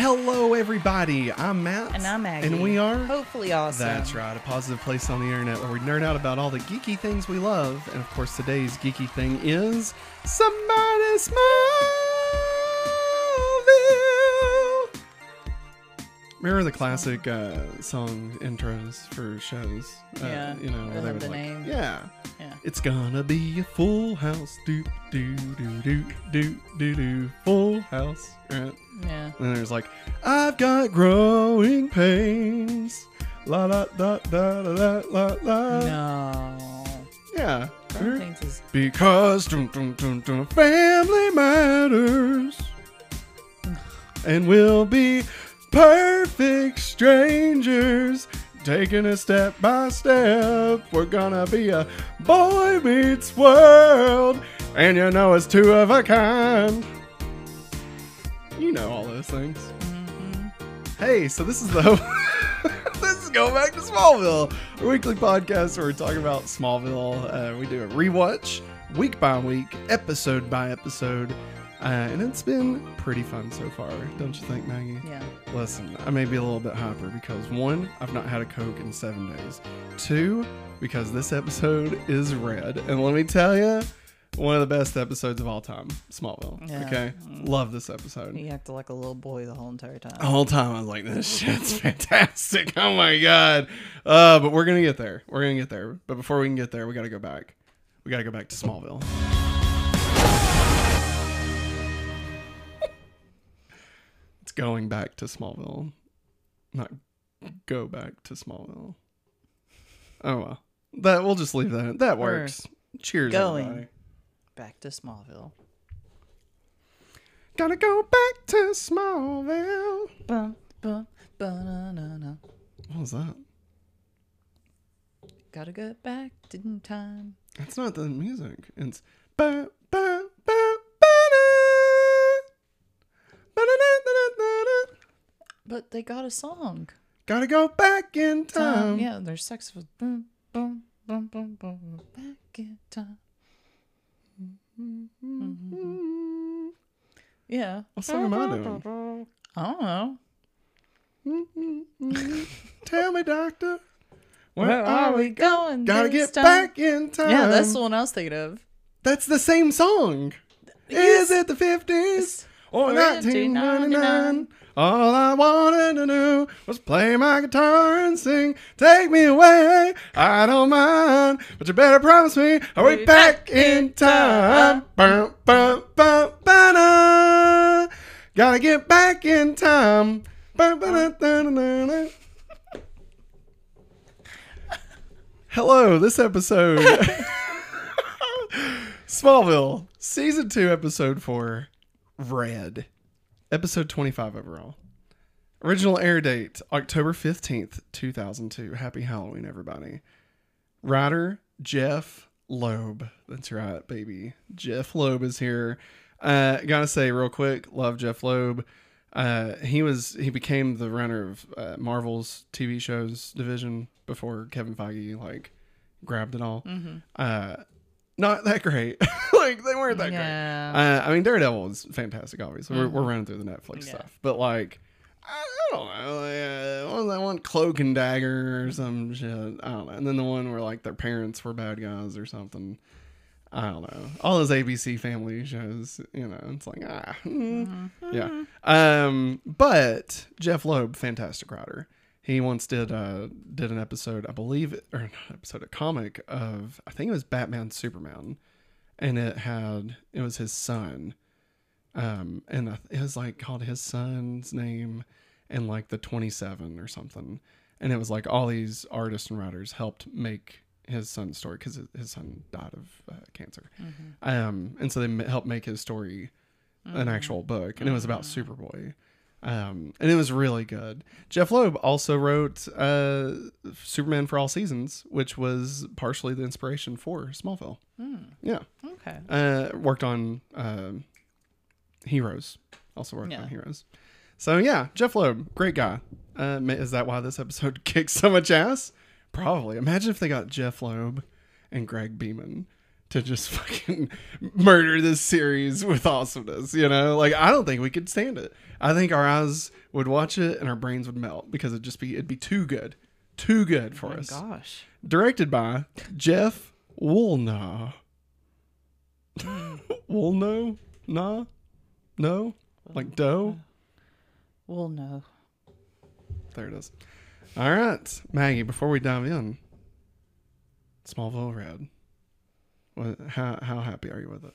Hello, everybody. I'm Matt. And I'm Maggie. And we are. Hopefully awesome. That's right, a positive place on the internet where we nerd out about all the geeky things we love. And of course, today's geeky thing is Somebody Smallville. Remember the classic uh, song intros for shows? Uh, Yeah, You know, where they the like, name. Yeah. Yeah. It's gonna be a full house. Do, do, do, do, do, do, do. Full house. Right? Yeah. And there's like, I've got growing pains. La la da da da da la la. No. Yeah. Growing Pains is Because dun, dun, dun, dun, family matters. And we'll be perfect strangers. Taking it step by step. We're gonna be a boy meets world. And you know it's two of a kind. You know all those things. Hey, so this is the this is going back to Smallville, a weekly podcast where we're talking about Smallville. Uh, we do a rewatch week by week, episode by episode, uh, and it's been pretty fun so far, don't you think, Maggie? yeah. Listen, I may be a little bit hyper because one, I've not had a Coke in seven days. Two, because this episode is red, and let me tell you, one of the best episodes of all time, Smallville. Yeah. Okay, love this episode. He acted like a little boy the whole entire time. The whole time I was like, this shit's fantastic. Oh my god. Uh, but we're gonna get there. We're gonna get there. But before we can get there, we gotta go back. We gotta go back to Smallville. Going back to Smallville. Not go back to Smallville. Oh well. That we'll just leave that. That We're works. Cheers, going. everybody. Back to Smallville. Gotta go back to Smallville. Bum, bum, ba-na-na-na. What was that? Gotta get back in time. That's not the music. It's ba But they got a song. Gotta go back in time. Um, yeah, there's sex with boom, boom, boom, boom, boom. Back in time. Mm-hmm. Yeah. What song am I doing? I don't know. Mm-hmm. Tell me, doctor, where, Where are we? going? Gotta get time? back in time. Yeah, that's the one I was thinking of. That's the same song. Yes. Is it the fifties or Or nineteen ninety nine? 1999. All I wanted to do was play my guitar and sing. Take me away, I don't mind, but you better promise me I'll be Be back back in time. Bum, bum, bum, ba-da. Gotta get back in time. Ba-da-da-da-da-da. Oh. Hello, this episode. Smallville, season two, episode four, Red, episode 25 overall. Original air date, October 15th, 2002. Happy Halloween, everybody. Writer, Jeph Loeb. That's right, baby. Jeph Loeb is here. Uh, gotta say real quick, love Jeph Loeb. Uh, he was he became the runner of uh, Marvel's TV shows division before Kevin Feige like grabbed it all. Uh, not that great. like they weren't that great. Uh, I mean, Daredevil was fantastic. Obviously, we're, we're running through the Netflix Yeah. stuff, but like, I, I don't know. Like, uh, what was that one? Cloak and Dagger or some shit. I don't know. And then the one where like their parents were bad guys or something. I don't know. All those ABC family shows, you know, it's like ah, mm, yeah. Um, but Jeph Loeb, fantastic writer. He once did uh did an episode, I believe, or an episode, a comic of I think it was Batman Superman, and it had it was his son, um, and it was like called his son's name, and like the twenty seven or something, and it was like all these artists and writers helped make his son's story because his son died of uh, cancer, um, and so they helped make his story an actual book, and it was about Superboy. Um, and it was really good. Jeph Loeb also wrote uh, Superman for All Seasons, which was partially the inspiration for Smallville. Yeah. Okay. Uh, worked on uh, Heroes. Also worked Yeah. on Heroes. So yeah, Jeph Loeb, great guy. Uh, is that why this episode kicks so much ass? Probably. Imagine if they got Jeph Loeb and Greg Beeman to just fucking murder this series with awesomeness. You know, like I don't think we could stand it. I think our eyes would watch it and our brains would melt because it'd just be it'd be too good, too good for Oh my us. gosh. Directed by Jeff Woolnough. Woolnough? Nah? No? Like dough? No. There it is. All right, Maggie. Before we dive in, Smallville Red. How how happy are you with it?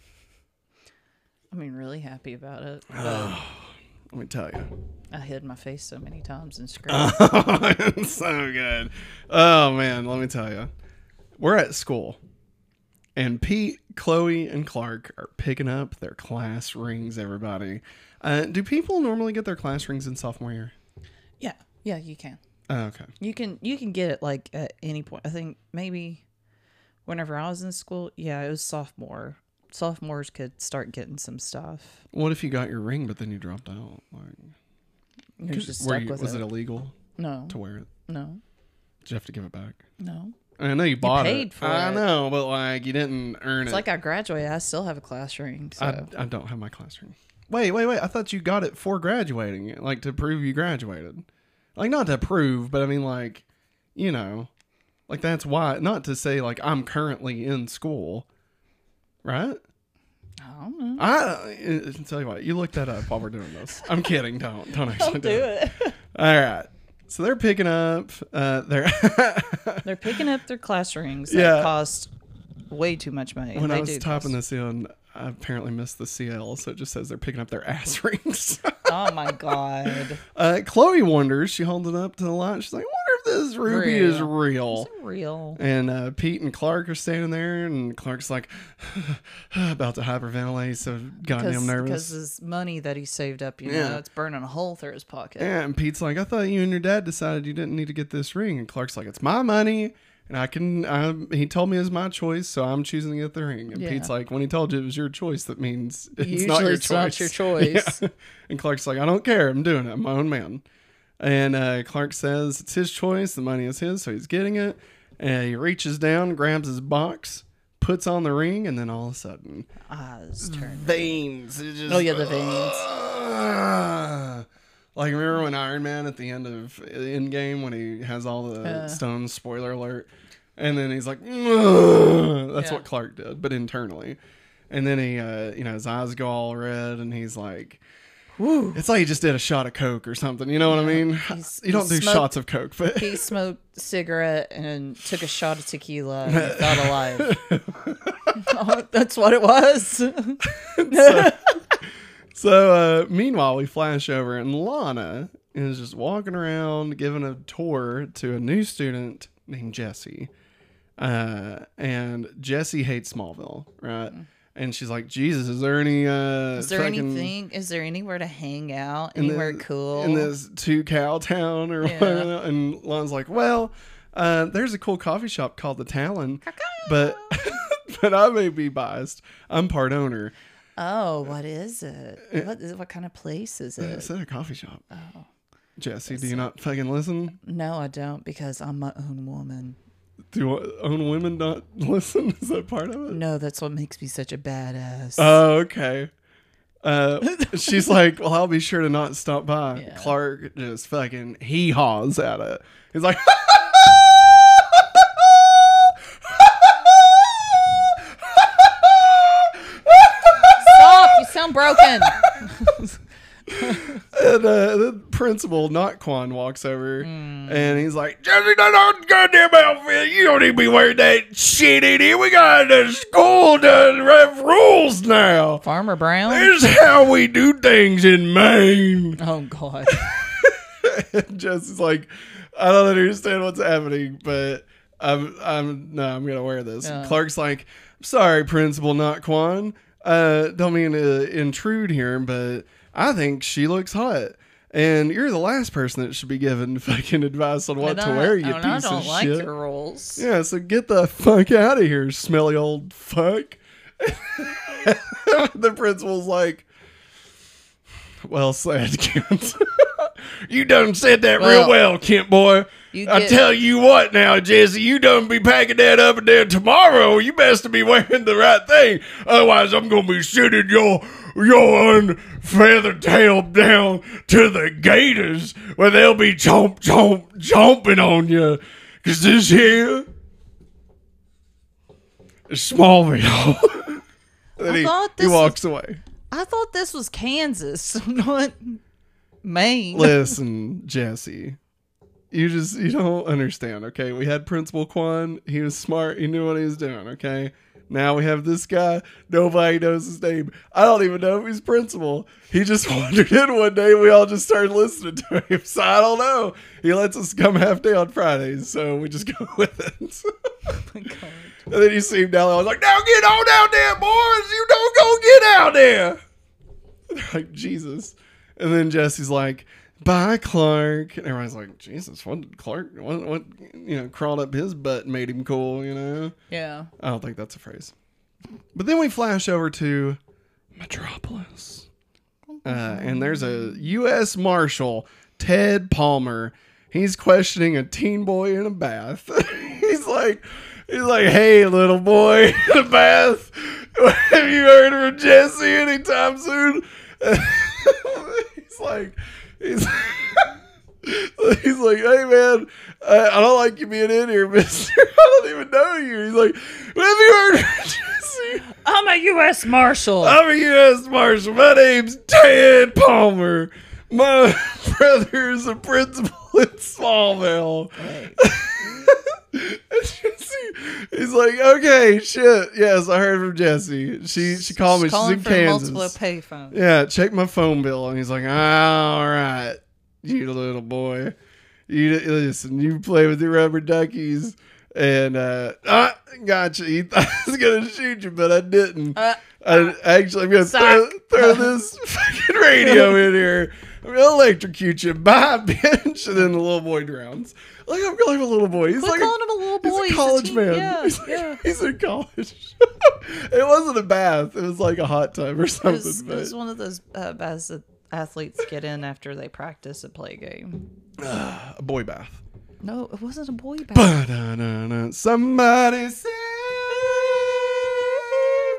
I mean, really happy about it. Let me tell you. I hid my face so many times and screamed. Oh, it's so good. Oh man, let me tell you. We're at school, and Pete, Chloe, and Clark are picking up their class rings. Everybody, uh, do people normally get their class rings in sophomore year? yeah, yeah, you can. Oh, okay. You can you can get it like at any point. I think maybe whenever I was in school, yeah, it was sophomore. Sophomores could start getting some stuff. What if you got your ring, but then you dropped out? Like, You're just stuck you- with was it. it illegal No, to wear it? no, Did you have to give it back? no. I know you bought paid it. for I it. know, but like you didn't earn It's it. It's like I graduated. I still have a class ring. So I, I don't have my class ring. Wait, wait, wait. I thought you got it for graduating, like to prove you graduated. Like not to prove, but I mean like, you know, like that's why. Not to say like I'm currently in school, right? I don't know. I uh, tell you what. You look that up while we're doing this. I'm kidding. Don't don't actually Don't do it. All right. So they're picking up. Uh, they're They're picking up their class rings that Yeah. cost way too much money. when They I was do typing this in, I apparently missed the CL, so it just says they're picking up their ass rings. Oh my god, uh, Chloe wonders. She holds it up to the light. She's like, "I if this ruby is Real. real." real? And uh, Pete and Clark are standing there, and Clark's like about to hyperventilate. So goddamn nervous. Because his money that he saved up, you Yeah. know, it's burning a hole through his pocket. Yeah, and Pete's like, I thought you and your dad decided you didn't need to get this ring. And Clark's like, it's my money, and I can. I, he told me it's my choice, so I'm choosing to get the ring. And Yeah. Pete's like, when he told you it was your choice, that means it's Usually not your it's choice. not your choice. Yeah. And Clark's like, I don't care. I'm doing it. I'm my own man. And uh, Clark says it's his choice. The money is his, so he's getting it. And he reaches down, grabs his box, puts on the ring, and then all of a sudden, Eyes turn. veins. It just, Oh, yeah, the veins. Ah. like remember when Iron Man at the end of Endgame when he has all the Yeah. stones? Spoiler alert. And then he's like, "Ugh." that's Yeah. what Clark did, but internally. And then he, uh, you know, his eyes go all red, and he's like, Woo. it's like he just did a shot of Coke or something. You know what I mean? He's- you don't do smoked- shots of Coke, but He smoked a cigarette and took a shot of tequila and he felt alive. Oh, that's what it was. So uh, meanwhile, we flash over, and Lana is just walking around giving a tour to a new student named Jesse. Uh, and Jesse hates Smallville, right? And she's like, "Jesus, is there any? Uh. Is there fucking- anything? Is there anywhere to hang out? in Anywhere the- cool? in this two cow town or Yeah. whatever?" And Lon's like, "Well, uh, there's a cool coffee shop called the Talon, but." But I may be biased. I'm part owner. oh, what is it? What is what kind of place is it? said a coffee shop. Oh, Jesse, do you not fucking listen? no, I don't because I'm my own woman. Do own women not listen? Is that part of it? No, that's what makes me such a badass. Oh, okay. Uh, she's like, well, I'll be sure to not stop by. Yeah. Clark just fucking hee haws at it. He's like, Stop! You sound broken. and uh, the principal, not Kwan, walks over Hmm. and he's like, Jesse, that's our goddamn outfit. You don't need to be wearing that shit in here. We got the school to have rules now. Farmer Brown. This is how we do things in Maine. Oh God. Jesse's like, I don't understand what's happening, but I'm I'm no, I'm gonna wear this. Clark's like, sorry, Principal, not Kwan. Uh, don't mean to intrude here, but I think she looks hot. And you're the last person that should be given fucking advice on what to wear, you and I piece don't of like shit. your rules. Yeah, so get the fuck out of here, smelly old fuck. the principal's like, well said, Kent. you done said that real Well- well, Kent boy. You I tell you what now, Jesse, you don't be packing that up and down tomorrow. You best to be wearing the right thing. Otherwise, I'm gonna be sending your your unfeathered tail down to the gators where they'll be chomp chomp chomping on you. Cause this here is Smallville. then he, thought he this walks away. I thought this was Kansas, not Maine. Listen, Jesse. You just you don't understand, okay? We had Principal Kwan. He was smart. He knew what he was doing, okay? Now we have this guy. Nobody knows his name. I don't even know if he's principal. He just wandered in one day. We all just started listening to him. So I don't know. He lets us come half day on Fridays, so we just go with it. Oh my God. and then you see him down there. I was like, "Now get on down there, boys! You don't go get out there." like Jesus. And then Jesse's like, "Bye, Clark." And everyone's like, "Jesus, what did Clark? What? What? You know, crawled up his butt and made him cool? You know?" Yeah. I don't think that's a phrase. But then we flash over to Metropolis, uh, and there's a U.S. Marshal Ted Palmer. He's questioning a teen boy in a bath. he's like, he's like, "Hey, little boy in a bath, have you heard from Jesse anytime soon?" he's like, he's. He's like, hey man, I, I don't like you being in here, mister. I don't even know you. He's like, have you heard Jesse? I'm a U.S. Marshal. I'm a U.S. Marshal. My name's Ted Palmer. My brother is a principal in Smallville. Jesse, he's like, okay, shit. Yes, I heard from Jesse. She she called me. She's in Kansas. multiple. Yeah, check my phone bill. And he's like, all right, you little boy. You listen, you play with your rubber duckies. And uh, I gotcha. He thought I was gonna shoot you, but I didn't. Uh, I actually I'm gonna throw, throw this fucking radio in here. I'm gonna electrocute you. Bye, bitch. And then the little boy drowns. Like I'm calling him a little boy. He's Quit like calling him a little boy. He's He's a a college teen- man. yeah, he's, like- yeah. he's in college. it wasn't a bath. It was like a hot tub or It something. was, it was one of those uh, baths that athletes get in after they practice a play game. a boy bath. No, it wasn't a boy bath. Somebody save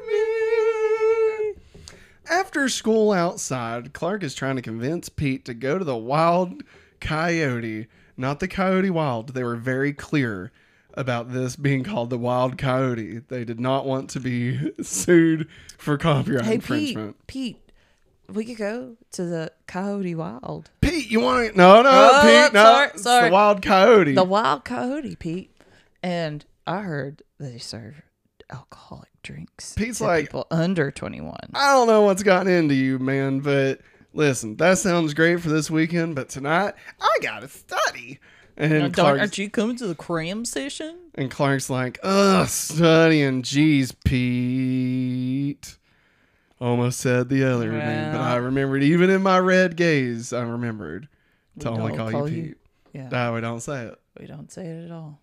me. After school outside, Clark is trying to convince Pete to go to the Wild Coyote, not the Coyote Wild. They were very clear about this being called the Wild Coyote. They did not want to be sued for copyright hey, Pete, infringement. Pete, we could go to the Coyote Wild. Pete, you want to? No, no, Oh, Pete, no. sorry, it's sorry. the Wild Coyote. The Wild Coyote, Pete. And I heard they serve alcoholic drinks. Pete's like- people under 21. I don't know what's gotten into you, man, but listen, that sounds great for this weekend, but tonight I gotta study. And Now, don't, Clark's, aren't you coming to the cram session? and Clark's like, ugh, studying. Jeez, Pete. Almost said the other name, but I remembered, even in my red gaze, I remembered to only don't call, you Pete. Yeah, No, we don't say it. we don't say it at all.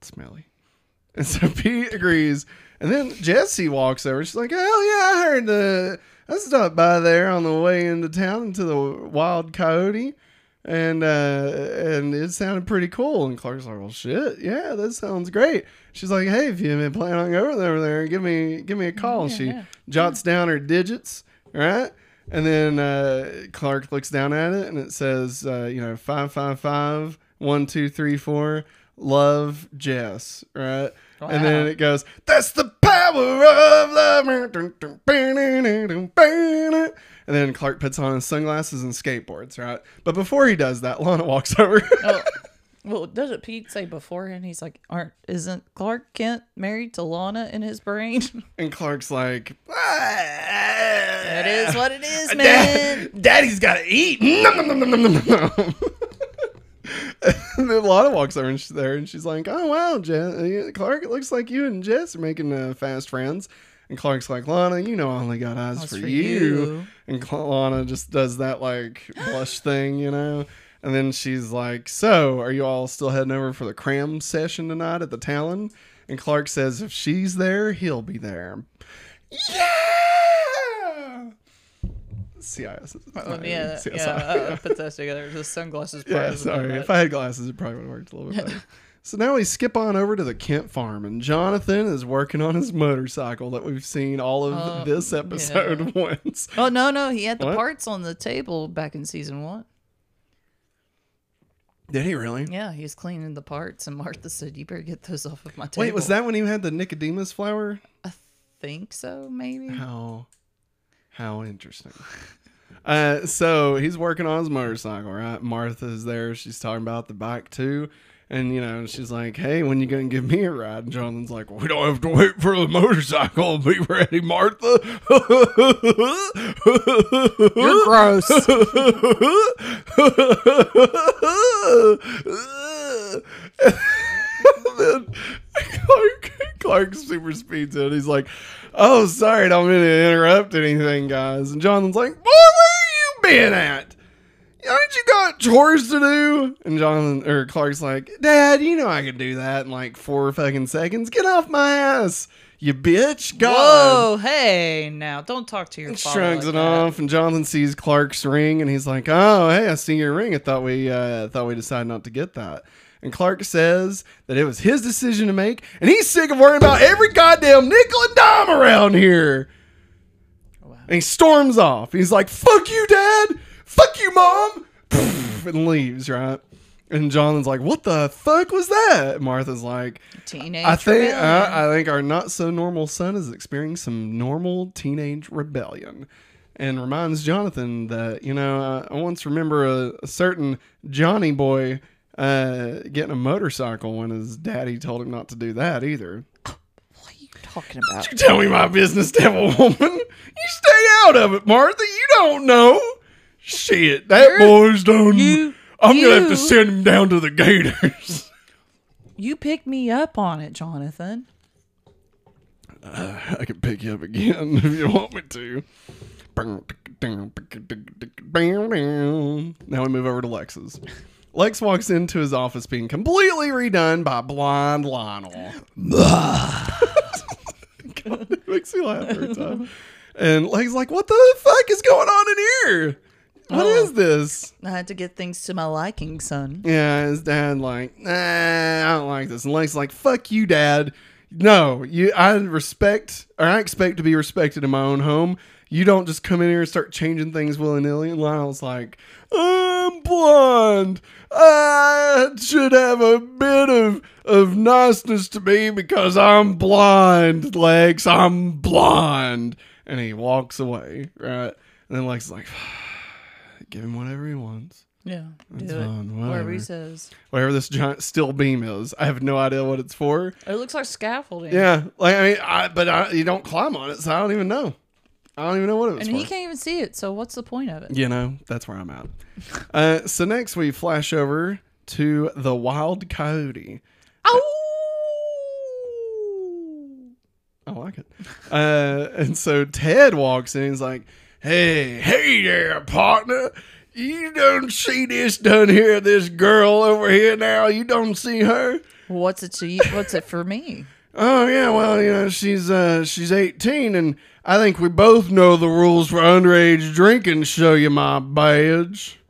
smelly. And so Pete agrees. And then Jesse walks over. She's like, Hell yeah, I heard the. I stopped by there on the way into town into the Wild Coyote. And uh, and it sounded pretty cool. And Clark's like, Well, shit, yeah, that sounds great. She's like, Hey, if you've been planning on going over there, give me give me a call. And she yeah. jots down her digits, right? And then uh, Clark looks down at it and it says, uh, you know, 555 1234 love Jess, right? Oh, and then it goes, that's the power of love. And then Clark puts on his sunglasses and skateboards, right? But before he does that, Lana walks over. Oh, well, doesn't Pete say beforehand? He's like, "Aren't isn't Clark Kent married to Lana in his brain?" and Clark's like, ah, it it is what it is, man. Daddy's got to eat. Lana walks over and she's there and she's like, "Oh wow, Je- Clark, it looks like you and Jess are making uh, fast friends." And Clark's like, "Lana, you know I only got eyes for, for you. you. And Lana just does that like blush thing, you know. And then she's like, "So, are you all still heading over for the cram session tonight at the Talon?" And Clark says, "If she's there, he'll be there." Yeah. CIS. Oh, yeah, CSI. yeah. Uh, put that together. The sunglasses. part Yeah, sorry. If I had glasses, it probably would have worked a little bit better. so now we skip on over to the Kent farm, and Jonathan is working on his motorcycle that we've seen all of Uh, this episode once. Oh no, no, he had the What? parts on the table back in season one. Did he really? Yeah, he was cleaning the parts, and Martha said, "You better get those off of my table." Wait, was that when you had the Nicodemus flower? I think so, maybe. How, how interesting. Uh, so he's working on his motorcycle, right? Martha's there. She's talking about the bike too. And, you know, she's like, hey, when you going to give me a ride? And Jonathan's like, we don't have to wait for the motorcycle. Be ready, Martha. You're gross. then Clark, Clark super speeds in. He's like, "Oh, sorry, I don't mean to interrupt anything, guys." And Jonathan's like, "Boy, where are you been at? Aren't you got chores to do?" And Jonathan or Clark's like, "Dad, you know I can do that in like four fucking seconds. Get off my ass, you bitch!" God. Whoa, hey, now don't talk to your father. Shrugs like it that. off, and Jonathan sees Clark's ring, and he's like, "Oh, hey, I see your ring. I thought we uh, thought we decided not to get that." And Clark says that it was his decision to make, and he's sick of worrying about every goddamn nickel and dime around here. Wow. And he storms off. He's like, "Fuck you, Dad! Fuck you, Mom!" and leaves. Right. And Jonathan's like, "What the fuck was that?" And Martha's like, Teenage. I think uh, I think our not so normal son is experiencing some normal teenage rebellion, and reminds Jonathan that you know uh, I once remember a, a certain Johnny boy uh, getting a motorcycle when his daddy told him not to do that either. what are you talking about? You tell me my business, devil woman. You stay out of it, Martha. You don't know. Shit, that You're- boy's done. you- I'm gonna have to send him down to the Gators. You picked me up on it, Jonathan. I can pick you up again if you want me to. Now we move over to Lex's. Lex walks into his office being completely redone by blind Lionel. God, it makes me laugh every time. And Lex like, what the fuck is going on in here? What Oh. is this? I had to get things to my liking, son. Yeah, his dad like, nah, I don't like this. And Lex like, fuck you, dad. No, you. I respect, or I expect to be respected in my own home. You don't just come in here and start changing things willy nilly. And Lionel's like, I'm blonde. I should have a bit of of niceness to me because I'm blind, Lex. I'm blonde. And he walks away, right? And then Lex is like, give him whatever he wants. Yeah, do That's it. Whatever whatever. he says. whatever this giant steel beam is. I have no idea what it's for. It looks like scaffolding. Yeah, like I mean, I, but I, you don't climb on it, so I don't even know. I don't even know what it was and for. he can't even see it. So what's the point of it? you know, that's where I'm at. uh, so next we flash over to the wild coyote. Oh. I like it. Uh, and so Ted walks in. He's like, "Hey, hey there, partner. You don't see this done here, this girl over here now. You don't see her." What's it to you? What's it for me? Oh yeah, well you know she's uh she's eighteen, and I think we both know the rules for underage drinking. Show you my badge.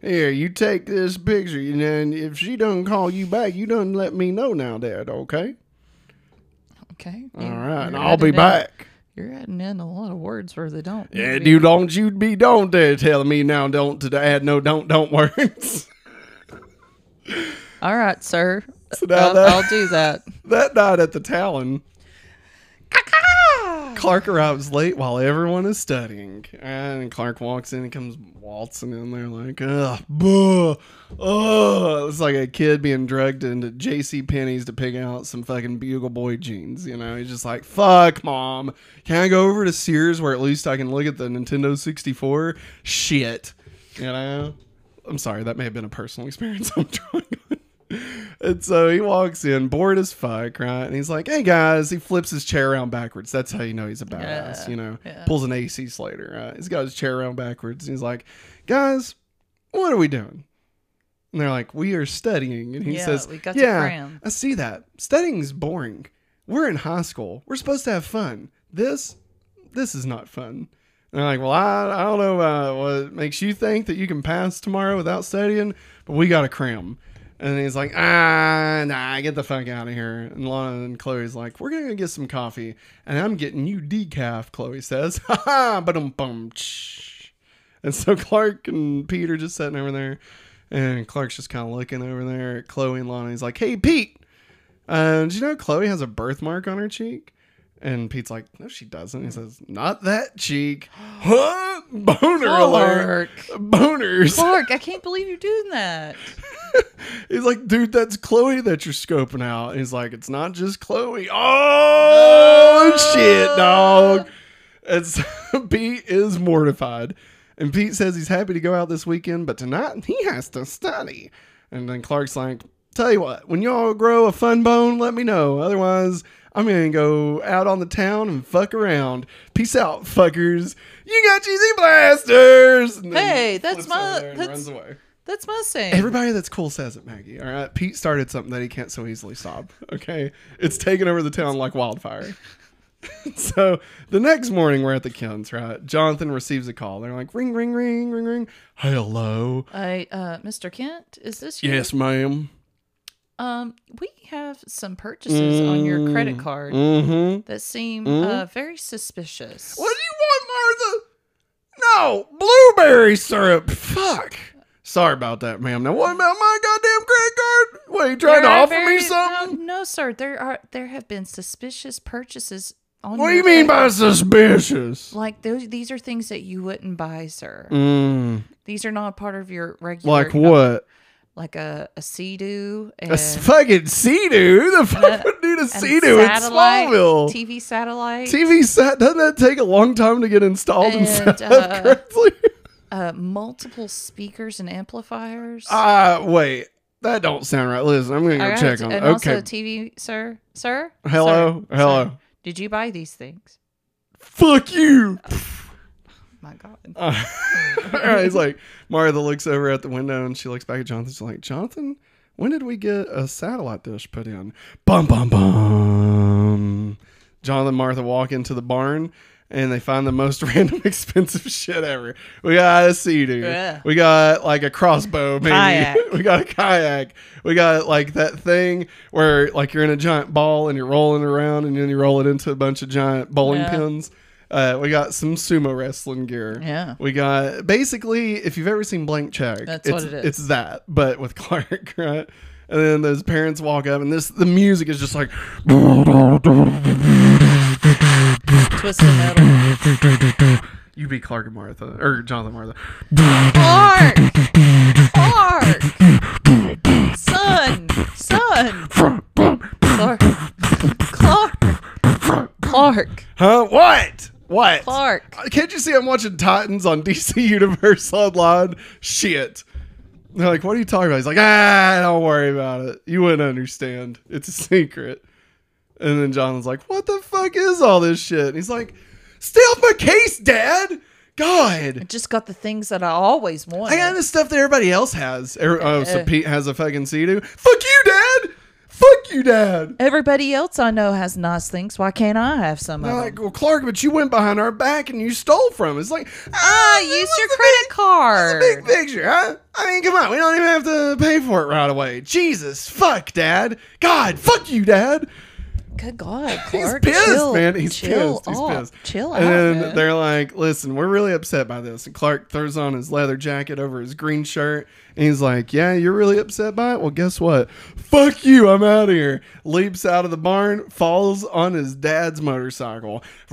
Here, you take this picture, and then if she doesn't call you back, you don't let me know now, Dad. Okay. Okay. All right, and I'll be back. You're adding in a lot of words where they don't. Yeah, dude, don't you be don't dare telling me now don't to add no don't don't words. All right, sir. So now I'll, that- I'll do that. that night at the Talon, Clark arrives late while everyone is studying. And Clark walks in and comes waltzing in there like, ugh, buh, ugh. It's like a kid being drugged into J.C. Penney's to pick out some fucking Bugle Boy jeans. You know, he's just like, fuck, mom. Can I go over to Sears where at least I can look at the Nintendo 64? Shit. You know? I'm sorry, that may have been a personal experience I'm drawing. And so he walks in, bored as fuck, right? And he's like, "Hey guys!" He flips his chair around backwards. That's how you know he's a badass. Yeah, you know, yeah. pulls an AC Slater. Right? He's got his chair around backwards. And he's like, "Guys, what are we doing?" And they're like, "We are studying." And he Yeah, says, we got "Yeah, cram." I see that. Studying's boring. We're in high school. We're supposed to have fun. This, this is not fun." And they're like, well, I, I don't know uh, what makes you think that you can pass tomorrow without studying, but we got to cram. And he's like, ah, nah, get the fuck out of here. And Lana and Chloe's like, we're to get some coffee. And I'm getting you decaf, Chloe says. Ha ha, bum. And so Clark and Pete are just sitting over there. And Clark's just kind of looking over there at Chloe and Lana. He's like, hey, Pete, uh, did you know Chloe has a birthmark on her cheek? And Pete's like, no, she doesn't. He mm. says, not that cheek. Huh? Boner alert. Clark. Boners. Clark, I can't believe you're doing that. He's like, dude, that's Chloe that you're scoping out. And he's like, it's not just Chloe. Oh, ah. shit, dog. It's Pete is mortified. And Pete says he's happy to go out this weekend, but tonight he has to study. And then Clark's like, tell you what, when y'all grow a fun bone, let me know. Otherwise, I'm going to go out on the town and fuck around. Peace out, fuckers. You got cheesy blasters. Hey, that's my- over there and that's- runs away. That's my saying. Everybody that's cool says it, Maggie. All right. Pete started something that he can't so easily stop. Okay. It's taken over the town like wildfire. so the next morning, we're at the Kents, right? Jonathan receives a call. They're like, ring, ring, ring, ring, ring. Hello. I, uh, Mr. Kent, is this you? Yes, ma'am. Um, we have some purchases on your credit card Mm-hmm. that seem uh, very suspicious. What do you want, Martha? No, blueberry syrup. Fuck. Sorry about that, ma'am. Now, what about my goddamn credit card? What, you trying to There are offer me very- something? No, no, sir. There are there have been suspicious purchases on. What do you mean by suspicious? Like those, these are things that you wouldn't buy, sir. Mm, These are not part of your regular. like what? Like a a Sea-Doo and A fucking Sea-Doo? Who the fuck would need a Sea-Doo in Smallville? TV satellite, TV sat doesn't that take a long time to get installed and, And, set up uh, correctly? uh, multiple speakers and amplifiers. Ah, wait, that don't sound right. Listen, I'm gonna go right, check on it. and Okay, a TV, sir, sir. hello, Sir, hello. sir. Did you buy these things? Fuck you. My God. Uh, all right, he's like Martha looks over at the window and she looks back at Jonathan. She's like, Jonathan, when did we get a satellite dish put in? Bum bum bum. Jonathan and Martha walk into the barn and they find the most random expensive shit ever. We got a sea-doo. Yeah. We got like a crossbow, maybe. Kayak. we got a kayak. We got like that thing where like you're in a giant ball and you're rolling around and then you roll it into a bunch of giant bowling Yeah. pins. Uh, we got some sumo wrestling gear. Yeah. We got basically, if you've ever seen Blank Check, That's it's, what it is. It's that, but with Clark, right? And then those parents walk up, and this the music is just like, Twisted metal. you be Clark and Martha, or Jonathan and Martha. Clark! Clark! Son! Son! Clark! Clark! Clark! Huh? What? What? Clark! Can't you see I'm watching Titans on DC Universe online? Shit. They're like, what are you talking about? He's like, ah, don't worry about it. You wouldn't understand. It's a secret. And then Jonathan's like, what the fuck is all this shit? And he's like, stay off my case, Dad. God. I just got the things that I always wanted. I got the stuff that everybody else has. Er- Oh, so Uh. Pete has a fucking Sea-Doo? Fuck you, Dad. Fuck you, Dad. Everybody else I know has nice things. Why can't I have some of like, them? well, Clark, but you went behind our back and you stole from us. It's like, Ah, use your credit big- card. Big picture, huh? I mean, come on. We don't even have to pay for it right away. Jesus, fuck, Dad. God, fuck you, Dad. Good God, He's Clark. pissed, chill, man. He's chill pissed. He's pissed. Chill and out, then man. they're like, listen, we're really upset by this. And Clark throws on his leather jacket over his green shirt. And he's like, yeah, you're really upset by it? Well, guess what? Fuck you. I'm out of here. Leaps out of the barn, falls on his dad's motorcycle.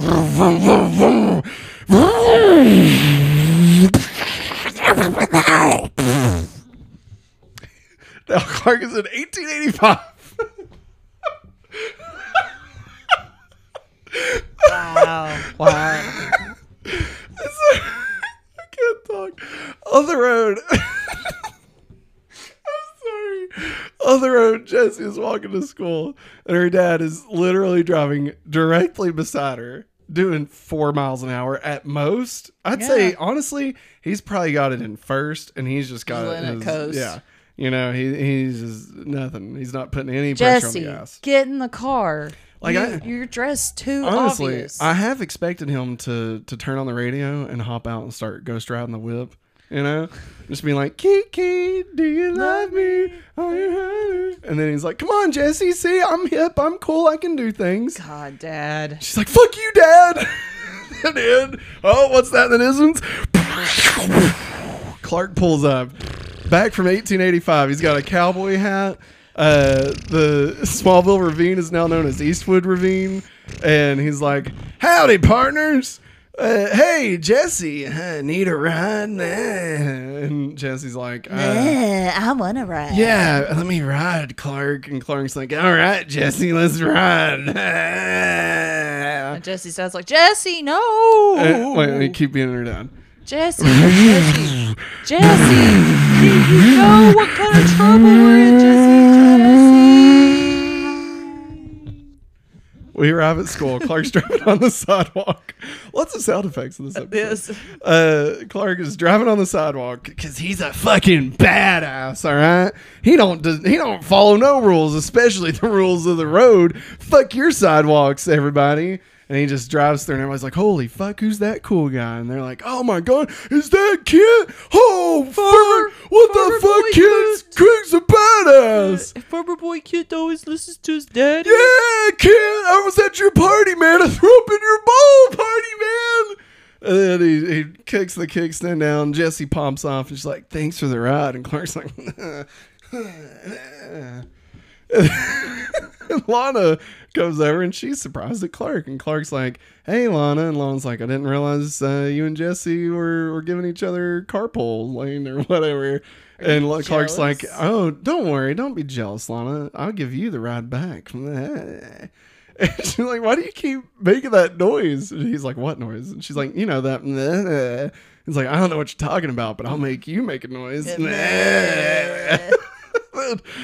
Now, Clark is in 1885. Wow. Wow. I can't talk. On the road. I'm sorry. On the road, Jesse is walking to school, and her dad is literally driving directly beside her, doing four miles an hour at most. I'd say, Yeah. honestly, he's probably got it in first, and he's just got Just it letting it in his, coast. Yeah. You know, he he's just nothing. He's not putting any pressure on Jesse, the gas. get in the car. Like you, I you're dressed too honestly, obvious. I have expected him to to turn on the radio and hop out and start ghost riding the whip. You know, just being like, Kiki, do you love me? And then he's like, Come on, Jesse, see, I'm hip, I'm cool, I can do things. God, Dad. She's like, "Fuck you, Dad." and then, oh, what's that in the distance? Clark pulls up, back from 1885. He's got a cowboy hat. Uh, the Smallville Ravine is now known as Eastwood Ravine, and he's like, "Howdy, partners." Uh, hey Jesse, uh, need a ride? Nah. And Jesse's like, uh, I want to ride. yeah, let me ride, Clark. And Clark's like, all right, Jesse, let's ride. And Jesse sounds like Jesse. No. Uh, wait, wait, keep beating her down. Jesse, Jesse, Jesse, do you know what kind of trouble we're in, Jesse? We arrive at school. Clark's driving on the sidewalk. Lots of sound effects in this episode. Yes. Uh, Clark is driving on the sidewalk because he's a fucking badass. All right, he don't he don't follow no rules, especially the rules of the road. Fuck your sidewalks, everybody. And he just drives through, and everybody's like, "Holy fuck, who's that cool guy?" And they're like, "Oh my god, is that kid? Oh fuck, what Farmer the fuck, kid? Kid. A badass." Farmer boy kid always listens to his daddy. Yeah, kid, I was at your party, man. I threw up in your bowl party, man. And then he, he kicks the kickstand down. Jesse pops off and she's like, thanks for the ride. And Clark's like, Lana comes over and she's surprised at Clark. And Clark's like, hey, Lana. And Lana's like, I didn't realize uh, you and Jesse were, were giving each other carpool lane or whatever. And like, Clark's like, oh, don't worry. Don't be jealous, Lana. I'll give you the ride back. And she's like, why do you keep making that noise? And he's like, what noise? And she's like, you know, that. He's like, I don't know what you're talking about, but I'll make you make a noise.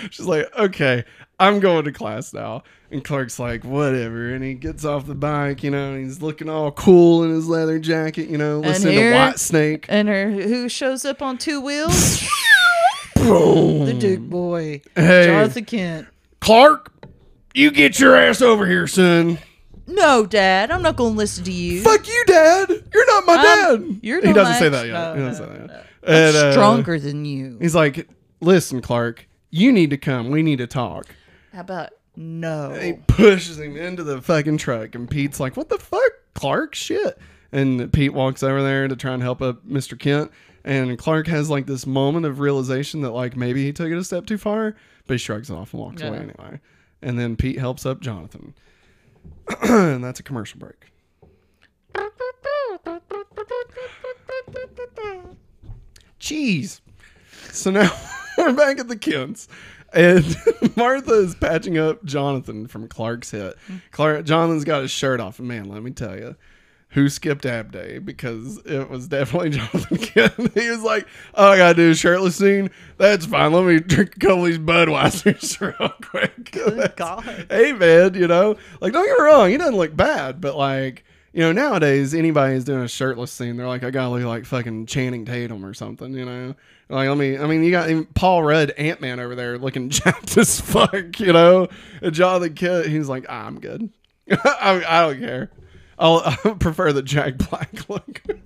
She's like, okay, I'm going to class now. And Clark's like, whatever. And he gets off the bike, you know, and he's looking all cool in his leather jacket, you know, listening here- to Whitesnake. And her, who shows up on two wheels? Boom. the Duke boy, Hey. Jonathan Kent. Clark, you get your ass over here, son. No, Dad, I'm not going to listen to you. Fuck you, Dad. You're not my I'm- dad. you're he doesn't say that yet. no, he doesn't no, say that no. yet. I'm And, uh, stronger than you. He's like, listen, Clark, you need to come. We need to talk. How about no? And he pushes him into the fucking truck, and Pete's like, "What the fuck, Clark? Shit!" And Pete walks over there to try and help up Mr. Kent, and Clark has like this moment of realization that like maybe he took it a step too far, but he shrugs it off and walks away anyway. And then Pete helps up Jonathan, and that's a commercial break. Jeez. So now we're back at the Kents. And Martha is patching up Jonathan from Clark's hit. Mm. Clark Jonathan's got his shirt off, and man, let me tell you, who skipped ab day because it was definitely Jonathan Kent. he was like, "Oh, I gotta do a shirtless scene. That's fine. Let me drink a couple of these Budweisers real quick." That's- God. Hey man, you know, like don't get me wrong, he doesn't look bad, but like. You know, nowadays anybody who's doing a shirtless scene, they're like, I gotta look like fucking Channing Tatum or something, you know. Like, I mean, I mean, you got Paul Rudd, Ant Man over there, looking jacked as fuck, you know. And Jonathan Kent, he's like, ah, I'm good. I, I don't care. I'll, I prefer the Jack Black look. and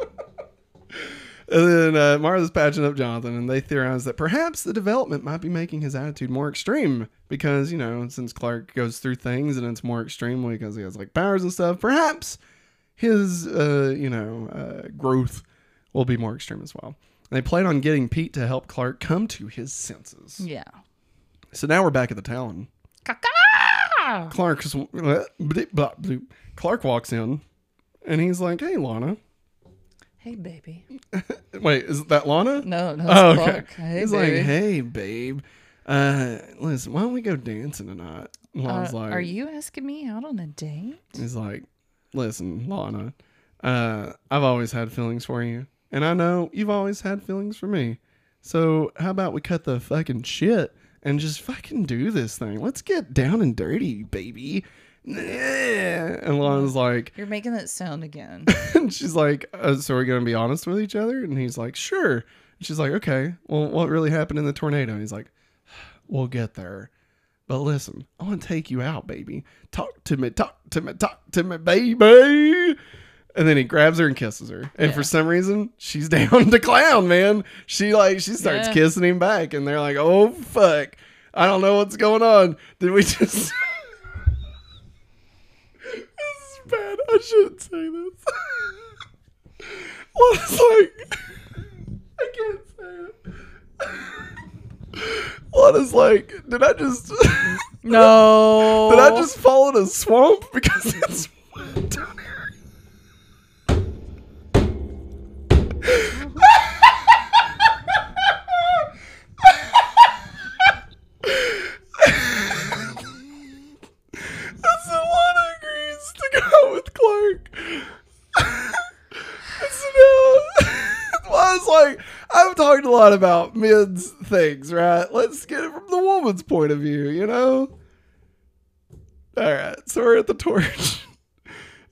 then uh, Martha's patching up Jonathan, and they theorize that perhaps the development might be making his attitude more extreme because you know, since Clark goes through things and it's more extreme because he has like powers and stuff, perhaps his uh, you know uh, growth will be more extreme as well. They plan on getting Pete to help Clark come to his senses. Yeah. So now we're back at the town. Clark Clark walks in, and he's like, "Hey, Lana." Hey, baby. Wait, is that Lana? No, no, Oh, it's okay. Clark. Hey, he's baby. like, "Hey, babe, uh, listen, why don't we go dancing tonight?" And Uh, Lana's like, are you asking me out on a date? He's like, "Listen, Lana, uh, I've always had feelings for you, and I know you've always had feelings for me. So how about we cut the fucking shit and just fucking do this thing? Let's get down and dirty, baby." And Lana's like, You're making that sound again. and she's like, uh, "So we're gonna be honest with each other?" And he's like, "Sure." And she's like, "Okay. Well, what really happened in the tornado?" And he's like, "We'll get there, But listen, I want to take you out, baby. Talk to me, talk to me, talk to me, baby. And then he grabs her and kisses her. And Yeah. for some reason, she's down to clown, man. She like she starts Yeah. kissing him back, and they're like, "Oh fuck, I don't know what's going on." Did we just? this is bad. I shouldn't say this. what is like? I can't say it. What is like? Did I just? No. Did I just fall in a swamp because it's wet down here? Well, I was like, I've talked a lot about men's things, right? Let's get it from the woman's point of view, you know? All right, so we're at the torch.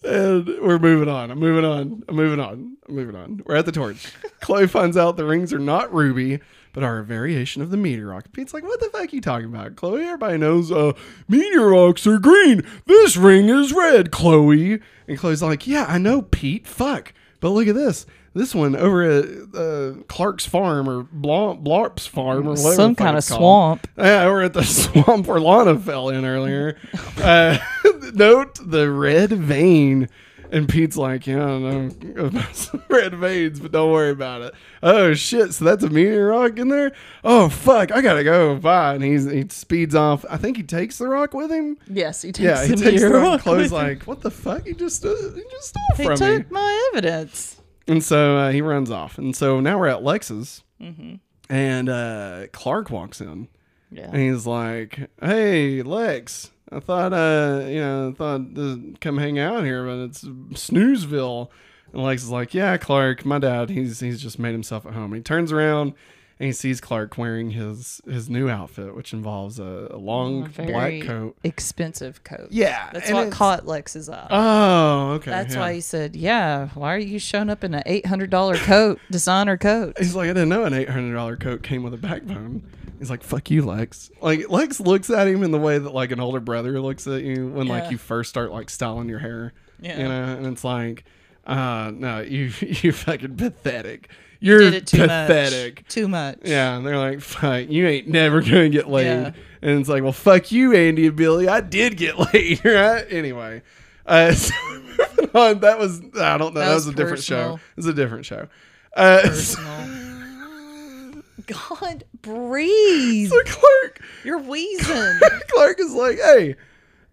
And we're moving on. I'm moving on. I'm moving on. I'm moving on. We're at the torch. Chloe finds out the rings are not ruby, but are a variation of the meteor rock. Pete's like, "What the fuck are you talking about, Chloe? Everybody knows uh, meteor rocks are green. This ring is red, Chloe." And Chloe's like, "Yeah, I know, Pete. Fuck, but look at this. This one over at uh, Clark's farm or Bla- Blarp's farm or whatever. Some kind of swamp. Yeah, we're at the swamp where Lana fell in earlier. Uh, note the red vein. And Pete's like, yeah, I know about some red veins, but don't worry about it. Oh shit! So that's a meteor rock in there. Oh fuck! I gotta go. Bye. And he's he speeds off. I think he takes the rock with him. Yes, he takes Yeah, he the takes the rock Chloe's like, what the fuck? He just uh, he just stole he from me. He took my evidence. And so uh, he runs off. And so now we're at Lex's, Mm-hmm. and uh, Clark walks in. Yeah. And he's like, "Hey, Lex, I thought, uh, you know, I thought to come hang out here, but it's Snoozeville." And Lex is like, "Yeah, Clark, my dad, he's he's just made himself at home." And he turns around and he sees Clark wearing his his new outfit, which involves a, a long A very black coat. Expensive coat. Yeah, That's what caught Lex's eye. Oh, okay. That's yeah. why he said, "Yeah, why are you showing up in an eight hundred dollar coat, designer coat?" He's like, I didn't know an eight hundred dollar coat came with a backbone. He's like, fuck you, Lex. Like Lex looks at him in the way that like an older brother looks at you when Yeah. like you first start like styling your hair. Yeah. You know, and it's like, uh no, you you fucking pathetic. You're Did it too pathetic. much. Too much. Yeah, and they're like, fuck, you ain't never gonna get laid. Yeah. And it's like, well, fuck you, Andy and Billy. I did get laid, right? Anyway. Uh, so moving on, that was I don't know. That, That was, was a different show. personal. It was a different show. Uh, Personal. God, breathe. so Clark You're wheezing. Clark is like, hey,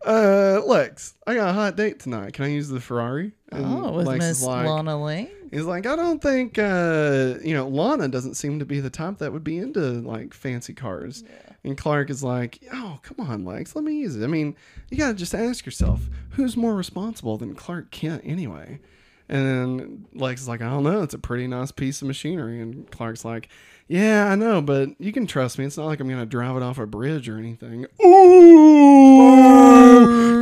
uh, Lex, I got a hot date tonight. Can I use the Ferrari? And oh, with Miss is like, Lana Lang. He's like, I don't think, uh, you know, Lana doesn't seem to be the type that would be into like fancy cars. And Clark is like, oh, come on, Lex, let me use it. I mean, you got to just ask yourself, who's more responsible than Clark Kent anyway? And then Lex is like, I don't know. It's a pretty nice piece of machinery. And Clark's like, Yeah, I know, but you can trust me. It's not like I'm going to drive it off a bridge or anything. Ooh,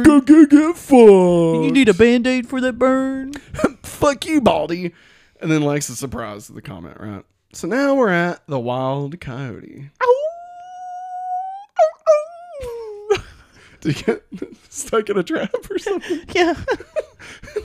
go, go, get fucked. You need a band aid for that burn? Fuck you, Baldy. And then Lex is surprise at the comment, right? So now we're at the Wild Coyote. Did you get stuck in a trap or something? Yeah.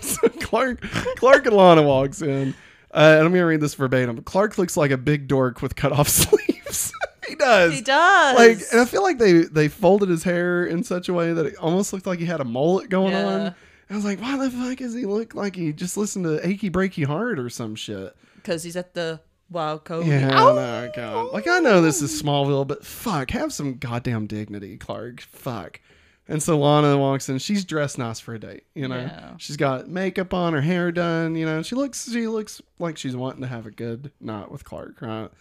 so Clark, Clark and Lana walks in, uh, and I'm gonna read this verbatim. Clark looks like a big dork with cut off sleeves. He does. he does. Like, and I feel like they they folded his hair in such a way that it almost looked like he had a mullet going Yeah. on. I was like, why the fuck does he look like he just listened to Achy Breaky Heart or some shit? Because he's at the Wild Coast. Yeah, no, God. Like, I know this is Smallville, but fuck, have some goddamn dignity, Clark. Fuck. And so Lana walks in. She's dressed nice for a date, you know. Yeah. She's got makeup on, her hair done, you know. She looks, she looks like she's wanting to have a good night with Clark, right?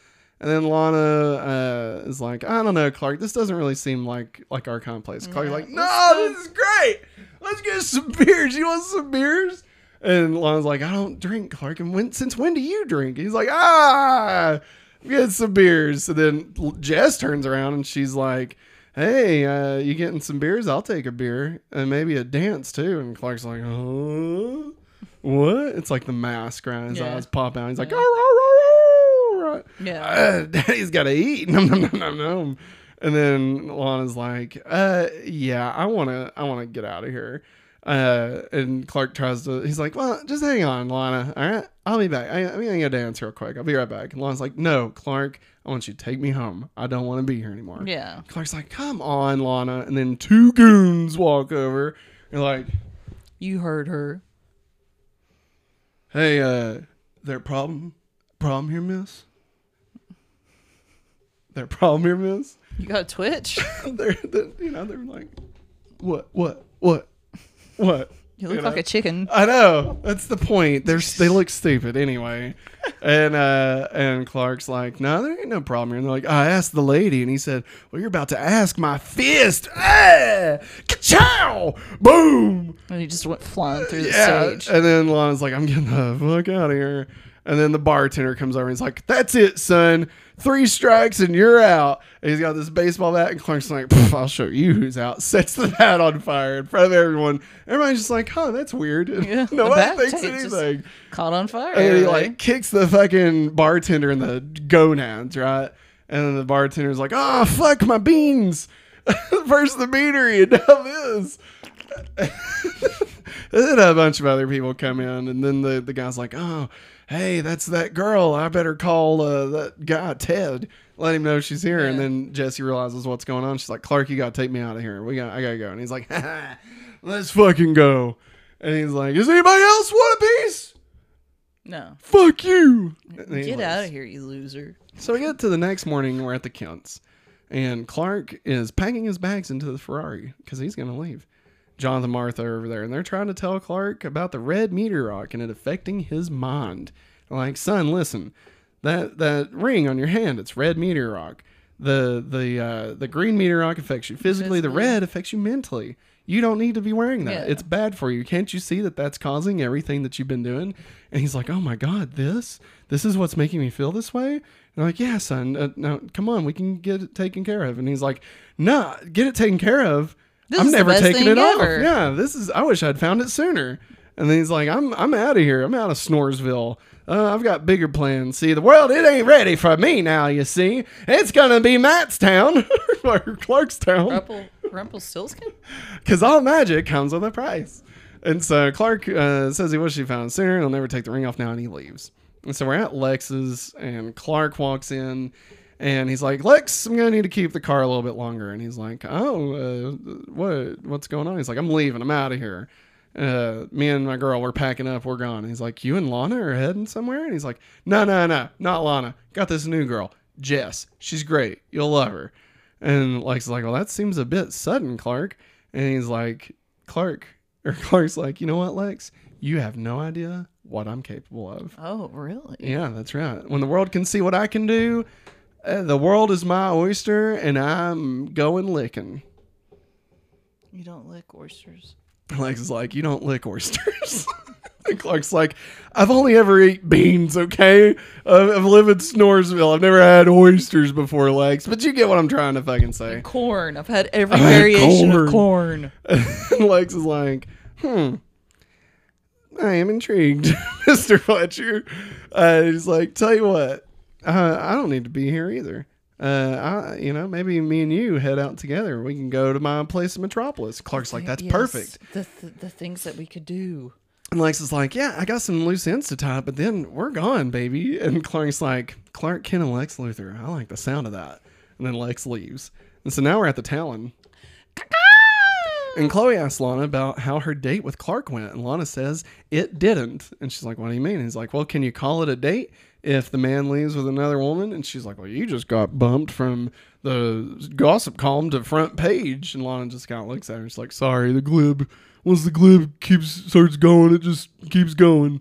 And then Lana uh, is like, I don't know, Clark. This doesn't really seem like like our kind of place. Clark's Yeah, like, No, this is great. Let's get some beers. You want some beers? And Lana's like, I don't drink, Clark. And when since when do you drink? He's like, Ah, get some beers. And then Jess turns around and she's like, Hey, uh, you getting some beers? I'll take a beer and maybe a dance too. And Clark's like, Huh? What? It's like the mask, around His Yeah. eyes pop out. He's like, Yeah. Right? Yeah. Uh, Daddy's got to eat. No, no, no, no, no. And then Lana's like, uh, yeah, I wanna I wanna get out of here. Uh, and Clark tries to. He's like, "Well, just hang on, Lana. All right, I'll be back. I, I'm gonna go dance real quick. I'll be right back." And Lana's like, "No, Clark, I want you to take me home. I don't want to be here anymore." Yeah. Clark's like, "Come on, Lana." And then two goons walk over. They're like, You heard her. "Hey, uh, there problem problem here, Miss? There problem here, Miss?" You got a twitch? they're, they're, you know, they're like, "What? What? What? What?" You look You like know? a chicken. I know. That's the point. They're they look stupid anyway. And uh and Clark's like, no, there ain't no problem here. And they're like, I asked the lady, and he said, Well, you're about to ask my fist. Ah! Ka-chow! Boom! And he just went flying through the Yeah. stage. And then Lana's like, I'm getting the fuck out of here. And then the bartender comes over and he's like, That's it, son. Three strikes and you're out. And he's got this baseball bat, and Clark's like, I'll show you who's out. Sets the bat on fire in front of everyone. Everybody's just like, huh, that's weird. And Yeah, Nobody bat thinks anything. Caught on fire. And he like kicks the fucking bartender in the gonads, right? And then the bartender's like, oh, fuck my beans. First the beanery, and now this. and then a bunch of other people come in, and then the, the guy's like, oh, hey, that's that girl. I better call uh, that guy, Ted. Let him know she's here. And then Jesse realizes what's going on. She's like, Clark, you got to take me out of here. We got, I got to go. And he's like, let's fucking go. And he's like, does anybody else want a piece? no. Fuck you. Get out of here, you loser. So we get to the next morning. We're at the Kents, and Clark is packing his bags into the Ferrari because he's going to leave. Jonathan Martha over there, and they're trying to tell Clark about the red meteor rock and it affecting his mind. Like, son, listen, that that ring on your hand, it's red meteor rock. The the uh, the green meteor rock affects you physically. The red affects you mentally. You don't need to be wearing that. Yeah. It's bad for you. Can't you see that that's causing everything that you've been doing? And he's like, "Oh my god, this this is what's making me feel this way." And I'm like, "Yeah, son. Uh, no, come on, we can get it taken care of." And he's like, "Nah, get it taken care of. This I'm never taking it off. Yeah, this is. I wish I'd found it sooner." And then he's like, "I'm I'm out of here. I'm out of Snoresville. Uh, I've got bigger plans. See, the world it ain't ready for me now. You see, it's gonna be Matt's town or Clark's town." Rumpel, Rumpelstiltskin? because all magic comes with a price. And so Clark uh, says he wishes he found it sooner. He'll never take the ring off now, and he leaves. And so we're at Lex's, and Clark walks in, and he's like, "Lex, I'm gonna need to keep the car a little bit longer." And he's like, "Oh, uh, what? What's going on?" He's like, "I'm leaving. I'm out of here." Uh, me and my girl, we're packing up. We're gone. And he's like, "You and Lana are heading somewhere?" And he's like, "No, no, no, not Lana. Got this new girl, Jess. She's great. You'll love her." And Lex is like, well, that seems a bit sudden, Clark. And he's like, Clark, or Clark's like, you know what, Lex? You have no idea what I'm capable of. Oh, really? Yeah, that's right. When the world can see what I can do, the world is my oyster, and I'm going licking. You don't lick oysters. Lex is like, you don't lick oysters. and Clark's like, I've only ever ate beans, okay? I've, I've lived in Snoresville. I've never had oysters before, Lex. But you get what I'm trying to fucking say. Corn. I've had every I've had variation of corn. and Lex is like, hmm, I am intrigued, Mr. Fletcher. Uh, he's like, tell you what, uh, I don't need to be here either. Uh, I, you know, maybe me and you head out together. We can go to my place in Metropolis. Clark's like, that's Yes, perfect. The, the, the things that we could do. And Lex is like, yeah, I got some loose ends to tie, but then we're gone, baby. And Clark's like, Clark Kent and Lex Luthor. I like the sound of that. And then Lex leaves. And so now we're at the Talon. And Chloe asks Lana about how her date with Clark went, and Lana says it didn't. And she's like, "What do you mean?" And he's like, "Well, can you call it a date if the man leaves with another woman?" And she's like, "Well, you just got bumped from the gossip column to front page." And Lana just kind of looks at her. She's like, "Sorry, the glib. Once the glib keeps starts going, it just keeps going."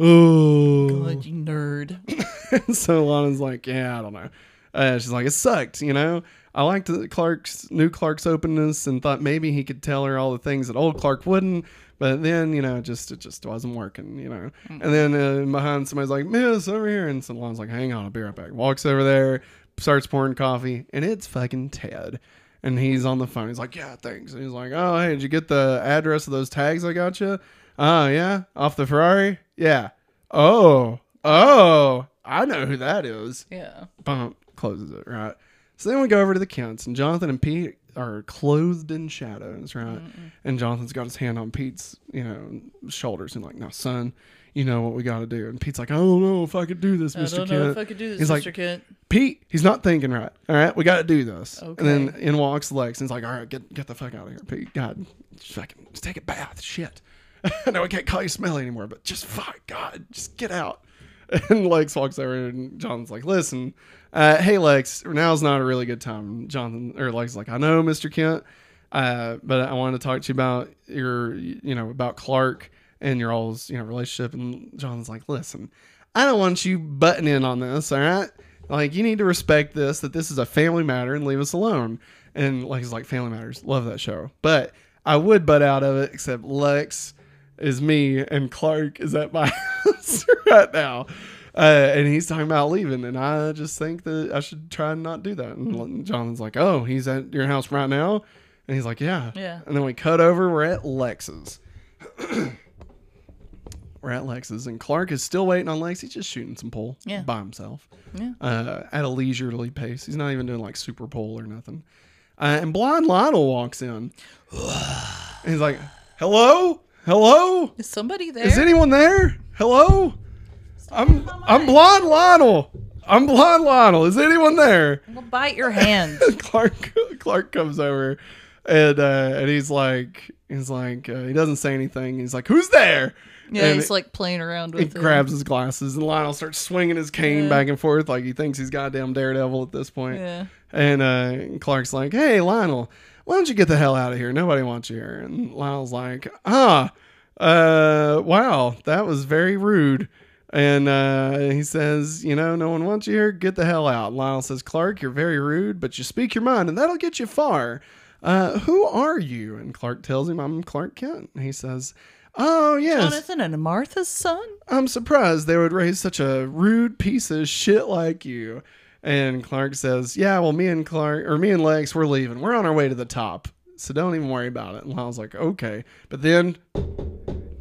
Oh, God, you nerd. so Lana's like, yeah, I don't know. Uh, she's like, it sucked, you know. I liked the Clark's new Clark's openness and thought maybe he could tell her all the things that old Clark wouldn't. But then, you know, it just it just wasn't working, you know. And then uh, behind somebody's like, Miss, over here, and so Lana's like, hang on, I'll be right back. Walks over there, starts pouring coffee, and it's fucking Ted. And he's on the phone. He's like, yeah, thanks. And he's like, oh, hey, did you get the address of those tags I got you? Oh, yeah, off the Ferrari. Yeah. Oh, oh, I know who that is Yeah. bump closes it right So then we go over to the Kents, and Jonathan and Pete are clothed in shadows, right? And Jonathan's got his hand on Pete's, you know, shoulders and like, "Now, son, you know what we got to do." And Pete's like, "I don't know if I could do this, Mister Kent." I don't know if I could do this, He's like- Kent. Pete, he's not thinking right. All right, we got to do this. Okay. And then in walks Lex, and he's like, "All right, get get the fuck out of here, Pete. God, just fucking just take a bath. Shit. I know I can't call you smelly anymore, but just fuck, God, just get out." And Lex walks over, and Jonathan's like, "Listen, uh, hey Lex, now's not a really good time." Jonathan or Lex like, "I know, Mister Kent, uh, but I wanted to talk to you about your, you know, about Clark and your all's, you know, relationship." And Jonathan's like, "Listen, I don't want you butting in on this, all right? Like, you need to respect this, that this is a family matter and leave us alone. And like, he's like, Family Matters, love that show. But I would butt out of it, except Lex is me and Clark is at my house right now. Uh, and he's talking about leaving, and I just think that I should try and not do that. And Jonathan's like, "Oh, he's at your house right now," and he's like, "Yeah." Yeah. And then we cut over. We're at Lex's. we're at Lex's, and Clark is still waiting on Lex. He's just shooting some pole Yeah. by himself Yeah. uh, at a leisurely pace. He's not even doing like super pole or nothing. Uh, and blind Lionel walks in. and he's like, "Hello, hello, Is somebody there? is anyone there? Hello, I'm I'm blind Lionel. I'm blind Lionel. Is anyone there?" I'm gonna bite your hand. Clark Clark comes over, and uh, and he's like he's like uh, he doesn't say anything. He's like, "Who's there?" Yeah, And he's like playing around he with it. grabs his glasses, and Lionel starts swinging his cane Yeah. back and forth like he thinks he's goddamn Daredevil at this point. Yeah. And uh, Clark's like, "Hey, Lionel, why don't you get the hell out of here? Nobody wants you here." And Lionel's like, "Ah, uh, wow, that was very rude." And uh, he says, "You know, no one wants you here. Get the hell out." Lionel says, "Clark, you're very rude, but you speak your mind, and that'll get you far." Uh, who are you? And Clark tells him, "I'm Clark Kent." And he says, "Oh yes, Jonathan and Martha's son? I'm surprised they would raise such a rude piece of shit like you. And Clark says, Yeah, well, me and Clark, or me and Lex, we're leaving. We're on our way to the top. So don't even worry about it. And Lyle's like, Okay. But then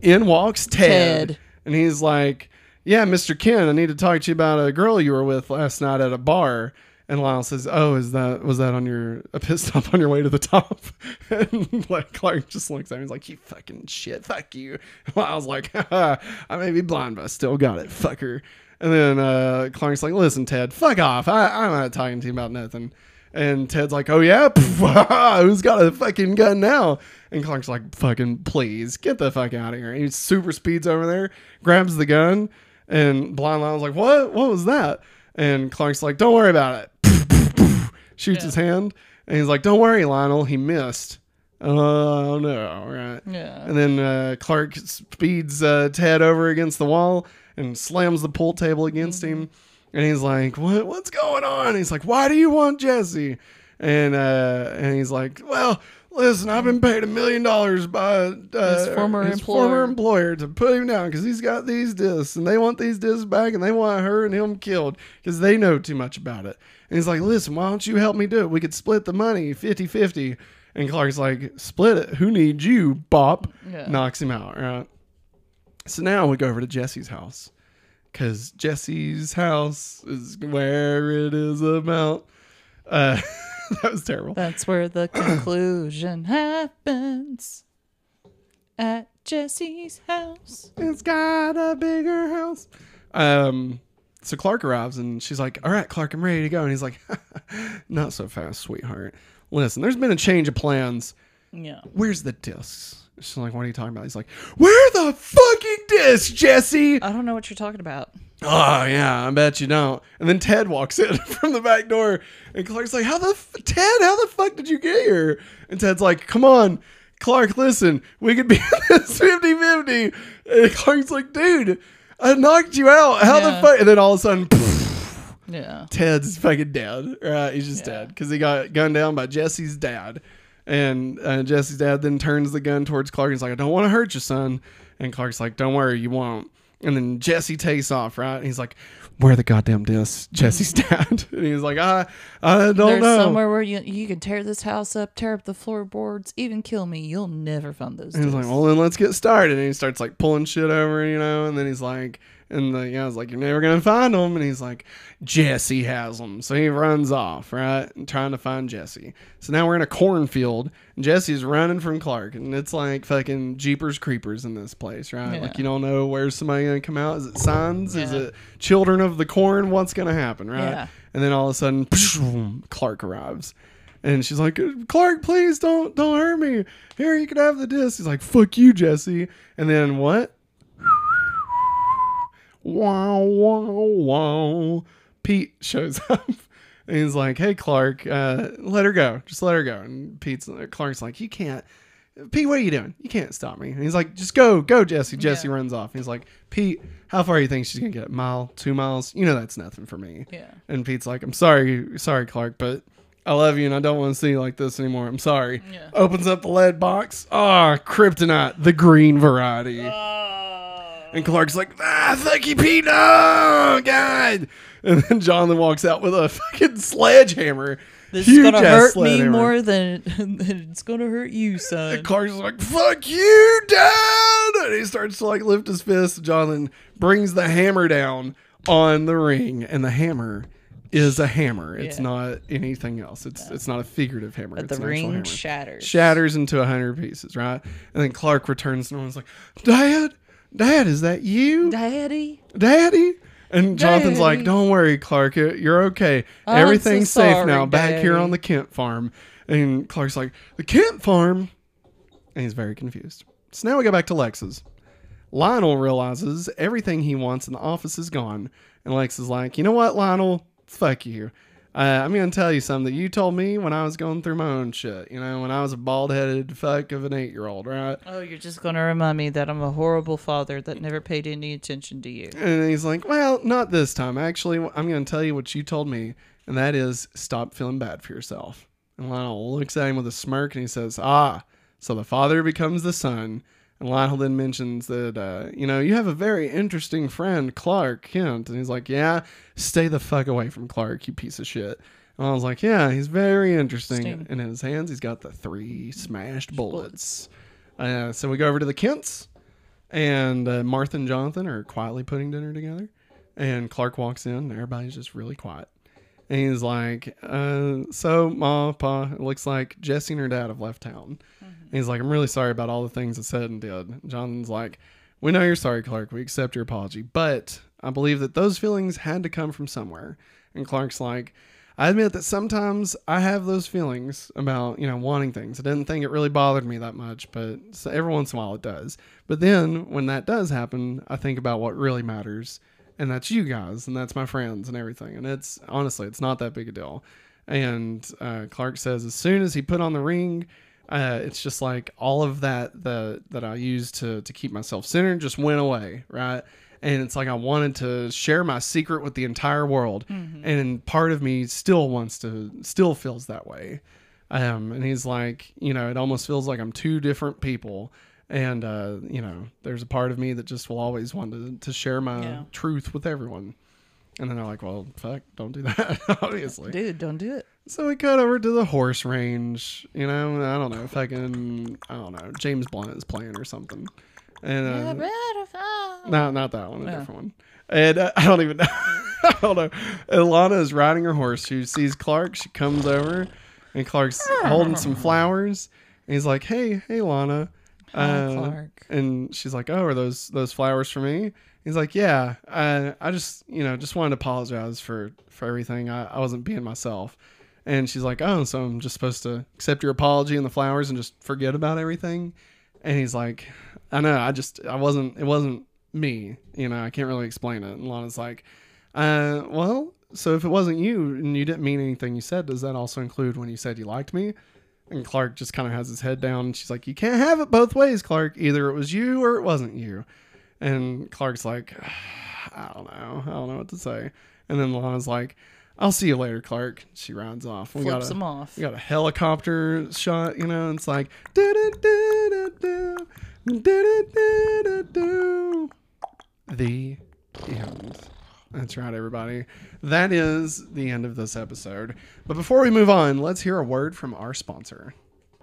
in walks Ted. Ted. And he's like, Yeah, Mr. Kent, I need to talk to you about a girl you were with last night at a bar. And Lyle says, "Oh, is that was that on your a pit stop on your way to the top?" And like Clark just looks at him, he's like, "You fucking shit, fuck you." And Lyle's like, "I may be blind, but I still got it, fucker." And then uh, Clark's like, "Listen, Ted, fuck off. I, I'm not talking to you about nothing." And Ted's like, "Oh yeah, who's got a fucking gun now?" And Clark's like, "Fucking please, get the fuck out of here!" And he super speeds over there, grabs the gun, and Blind Lyle's like, "What? What was that?" And Clark's like, "Don't worry about it." Shoots his hand, and he's like, "Don't worry, Lionel. He missed." Oh no! Right. Yeah. And then uh, Clark speeds uh, Ted over against the wall and slams the pool table against him. And he's like, "What? What's going on?" he's like, "Why do you want Jesse?" And uh, and he's like, "Well, listen, I've been paid a million dollars by uh, His former his employer." former employer to put him down because he's got these discs and they want these discs back and they want her and him killed because they know too much about it." And he's like, "Listen, why don't you help me do it? We could split the money 50-50. And Clark's like, "Split it? Who needs you, Bop?" Yeah. Knocks him out. Right. So now we go over to Jesse's house because Jesse's house is where it is about. Uh, that was terrible. That's where the conclusion happens. At Jesse's house. It's got a bigger house. Um, so Clark arrives and she's like, "All right, Clark, I'm ready to go." And he's like, "Not so fast, sweetheart. Listen, there's been a change of plans. Yeah. Where's the discs?" She's like, "What are you talking about?" He's like, "Where the fucking discs, Jesse?" I don't know what you're talking about. Oh yeah, I bet you don't. And then Ted walks in from the back door, and Clark's like, "How the f- Ted? How the fuck did you get here?" And Ted's like, "Come on, Clark, listen, we could be in this 50-50. And Clark's like, "Dude, I knocked you out. How the fuck?" And then all of a sudden, Yeah. Ted's fucking dead. Right? He's just Yeah. dead because he got gunned down by Jesse's dad. And uh, Jesse's dad then turns the gun towards Clark. And He's like, I don't want to hurt you, son. And Clark's like, Don't worry, you won't. And then Jesse takes off, right? And he's like, Where the goddamn discs? Jesse's dad. And he's like, I, I don't know. There's know. somewhere where you you can tear this house up, tear up the floorboards, even kill me. You'll never find those. And he's like, well, then let's get started. And he starts like pulling shit over, you know. And then he's like, And the guy's like, You're never going to find them. And he's like, Jesse has them. So he runs off, right? And trying to find Jesse. So now we're in a cornfield. And Jesse's running from Clark. And it's like fucking Jeepers Creepers in this place, right? Yeah. Like you don't know where's somebody going to come out. Is it signs? Is it children of the corn? What's going to happen, right? Yeah. And then all of a sudden, Clark arrives. And she's like, Clark, please don't don't hurt me. Here, you can have the disc. He's like, fuck you, Jesse. And then what? Wow, wow, wow. Pete shows up. And he's like, hey, Clark, uh, let her go. Just let her go. And Pete's Clark's like, you can't. Pete, what are you doing? You can't stop me. And he's like, just go, go, Jesse. Jesse Yeah. runs off. He's like, Pete, how far do you think she's gonna get? A mile, two miles? You know that's nothing for me. Yeah. And Pete's like, I'm sorry, sorry, Clark, but I love you and I don't want to see you like this anymore. I'm sorry. Yeah. Opens up the lead box. Ah, kryptonite, the green variety. And Clark's like, ah, thank you, Pete. Oh, God. And then Jonathan walks out with a fucking sledgehammer. This is Huge gonna ass hurt me sledgehammer. more than, than it's gonna hurt you, son. And Clark's like, fuck you, Dad. And he starts to like lift his fist. Jonathan brings the hammer down on the ring, and the hammer is a hammer. It's Yeah. not anything else. It's it's not a figurative hammer. But it's the an actual ring hammer. shatters. shatters into a hundred pieces, right? And then Clark returns and was like, Dad, Dad, is that you? Daddy. Daddy? And Jonathan's like, Don't worry, Clark, you- you're okay. I'm Everything's so safe now. sorry, Back here on the Kent farm. And Clark's like, The Kent farm? And he's very confused. So now we go back to Lex's. Lionel realizes everything he wants in the office is gone. And Lex is like, You know what, Lionel? Fuck you. Uh, I'm going to tell you something that you told me when I was going through my own shit. You know, when I was a bald headed fuck of an eight year old, right? Oh, you're just gonna remind me that I'm a horrible father that never paid any attention to you. And he's like, Well, not this time. Actually, I'm going to tell you what you told me, and that is stop feeling bad for yourself. And Lionel looks at him with a smirk and he says, Ah, so the father becomes the son. And Lionel then mentions that, uh, you know, you have a very interesting friend, Clark Kent. And he's like, Yeah, stay the fuck away from Clark, you piece of shit. And I was like, Yeah, he's very interesting. Interesting. And in his hands, he's got the three smashed bullets. Uh, so we go over to the Kents and uh, Martha and Jonathan are quietly putting dinner together. And Clark walks in, and everybody's just really quiet. And he's like, uh, "So, Ma, Pa, it looks like Jesse and her dad have left town." And he's like, "I'm really sorry about all the things I said and did." Jonathan's like, "We know you're sorry, Clark. We accept your apology, but I believe that those feelings had to come from somewhere." And Clark's like, I admit that sometimes I have those feelings about, you know, wanting things. I didn't think it really bothered me that much, but every once in a while it does. But then when that does happen, I think about what really matters, and that's you guys, and that's my friends and everything. And it's honestly, it's not that big a deal. And uh, Clark says as soon as he put on the ring, uh, it's just like all of that that that I used to to keep myself centered just went away, right? And it's like I wanted to share my secret with the entire world, and part of me still wants to, still feels that way. Um, and he's like, you know, it almost feels like I'm two different people, and uh, you know, there's a part of me that just will always want to to share my Yeah. truth with everyone. And then they're like, well, fuck, don't do that, obviously. Dude, don't do it. So we cut over to the horse range. You know, I don't know, fucking, I don't know, James Blunt is playing or something. And uh, no, not that one, a Yeah. different one. And uh, I don't even know. I don't know. And Lana is riding her horse. She sees Clark. She comes over, and Clark's holding some flowers. And he's like, "Hey, hey, Lana." Hi, Clark. And she's like, "Oh, are those those flowers for me?" He's like, "Yeah. I I just you know just wanted to apologize for for everything. I, I wasn't being myself." And she's like, "Oh, so I'm just supposed to accept your apology and the flowers and just forget about everything?" And he's like, "I know. I just I wasn't. It wasn't me. You know. I can't really explain it." And Lana's like, "Uh, well." So if it wasn't you and you didn't mean anything you said, does that also include when you said you liked me? And Clark just kind of has his head down. And she's like, "You can't have it both ways, Clark. Either it was you or it wasn't you." And Clark's like, "I don't know. I don't know what to say." And then Lana's like, "I'll see you later, Clark." She rides off. We Flips got him a, off. we got a helicopter shot, you know. And it's like, the end. That's right, everybody. That is the end of this episode. But before we move on, let's hear a word from our sponsor.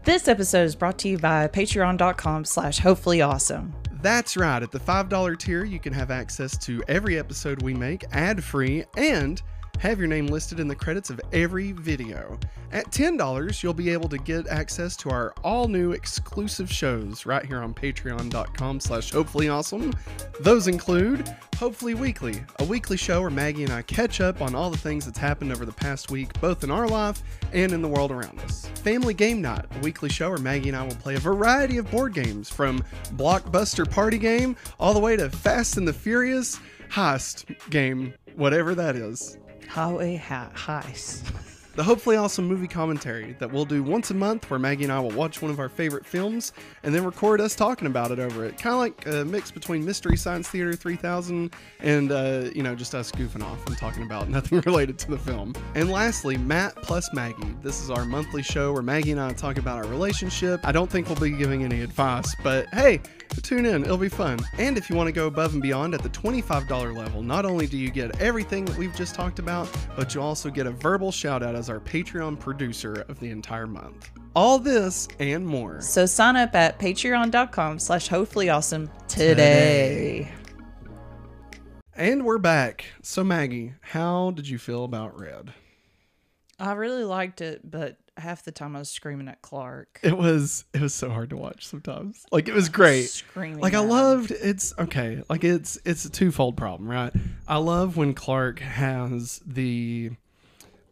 This episode is brought to you by patreon.com slash hopefully awesome. That's right. At the $5 tier, you can have access to every episode we make ad free and have your name listed in the credits of every video. At $10, you'll be able to get access to our all new exclusive shows right here on patreon.com slash hopefully awesome. Those include Hopefully Weekly, a weekly show where Maggie and I catch up on all the things that's happened over the past week, both in our life and in the world around us. Family Game Night, a weekly show where Maggie and I will play a variety of board games from Blockbuster Party Game all the way to Fast and the Furious heist game, whatever that is. Highway ha- heist. The hopefully awesome movie commentary that we'll do once a month where Maggie and I will watch one of our favorite films and then record us talking about it over it. Kind of like a mix between Mystery Science Theater 3000 and, uh, you know, just us goofing off and talking about nothing related to the film. And lastly, Matt plus Maggie. This is our monthly show where Maggie and I talk about our relationship. I don't think we'll be giving any advice, but hey, tune in. It'll be fun. And if you want to go above and beyond at the $25 level, not only do you get everything that we've just talked about, but you also get a verbal shout out as our Patreon producer of the entire month. All this and more. So sign up at patreon.com slash hopefully awesome today. And we're back. So, Maggie, how did you feel about Red? I really liked it, but half the time I was screaming at Clark. It was it was so hard to watch sometimes. Like it was great. Screaming. Like I at him. loved it's okay. Like it's it's a twofold problem, right? I love when Clark has the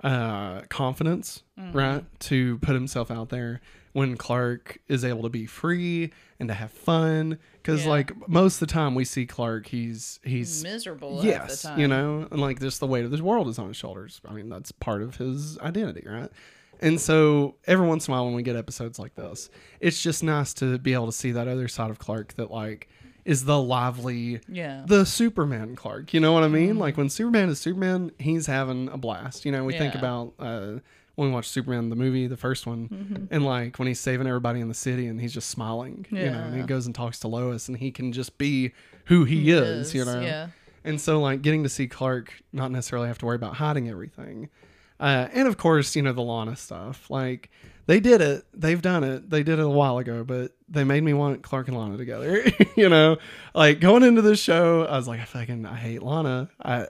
uh confidence, right, to put himself out there. When Clark is able to be free and to have fun, because Yeah. like most of the time we see Clark, he's he's miserable yes, the time. you know, and like just the weight of this world is on his shoulders. I mean, that's part of his identity, right? And so every once in a while, when we get episodes like this, it's just nice to be able to see that other side of Clark that like is the lively, Yeah. the Superman Clark. You know what I mean? Like when Superman is Superman, he's having a blast. You know, we think about uh, when we watch Superman the movie, the first one, and like when he's saving everybody in the city and he's just smiling. You know, and he goes and talks to Lois and he can just be who he is. You know. Yeah. And so, like, getting to see Clark not necessarily have to worry about hiding everything. Uh, and of course, you know, the Lana stuff. Like, they did it. They've done it. They did it a while ago, but they made me want Clark and Lana together. you know, like going into this show, I was like, I fucking, I hate Lana. I,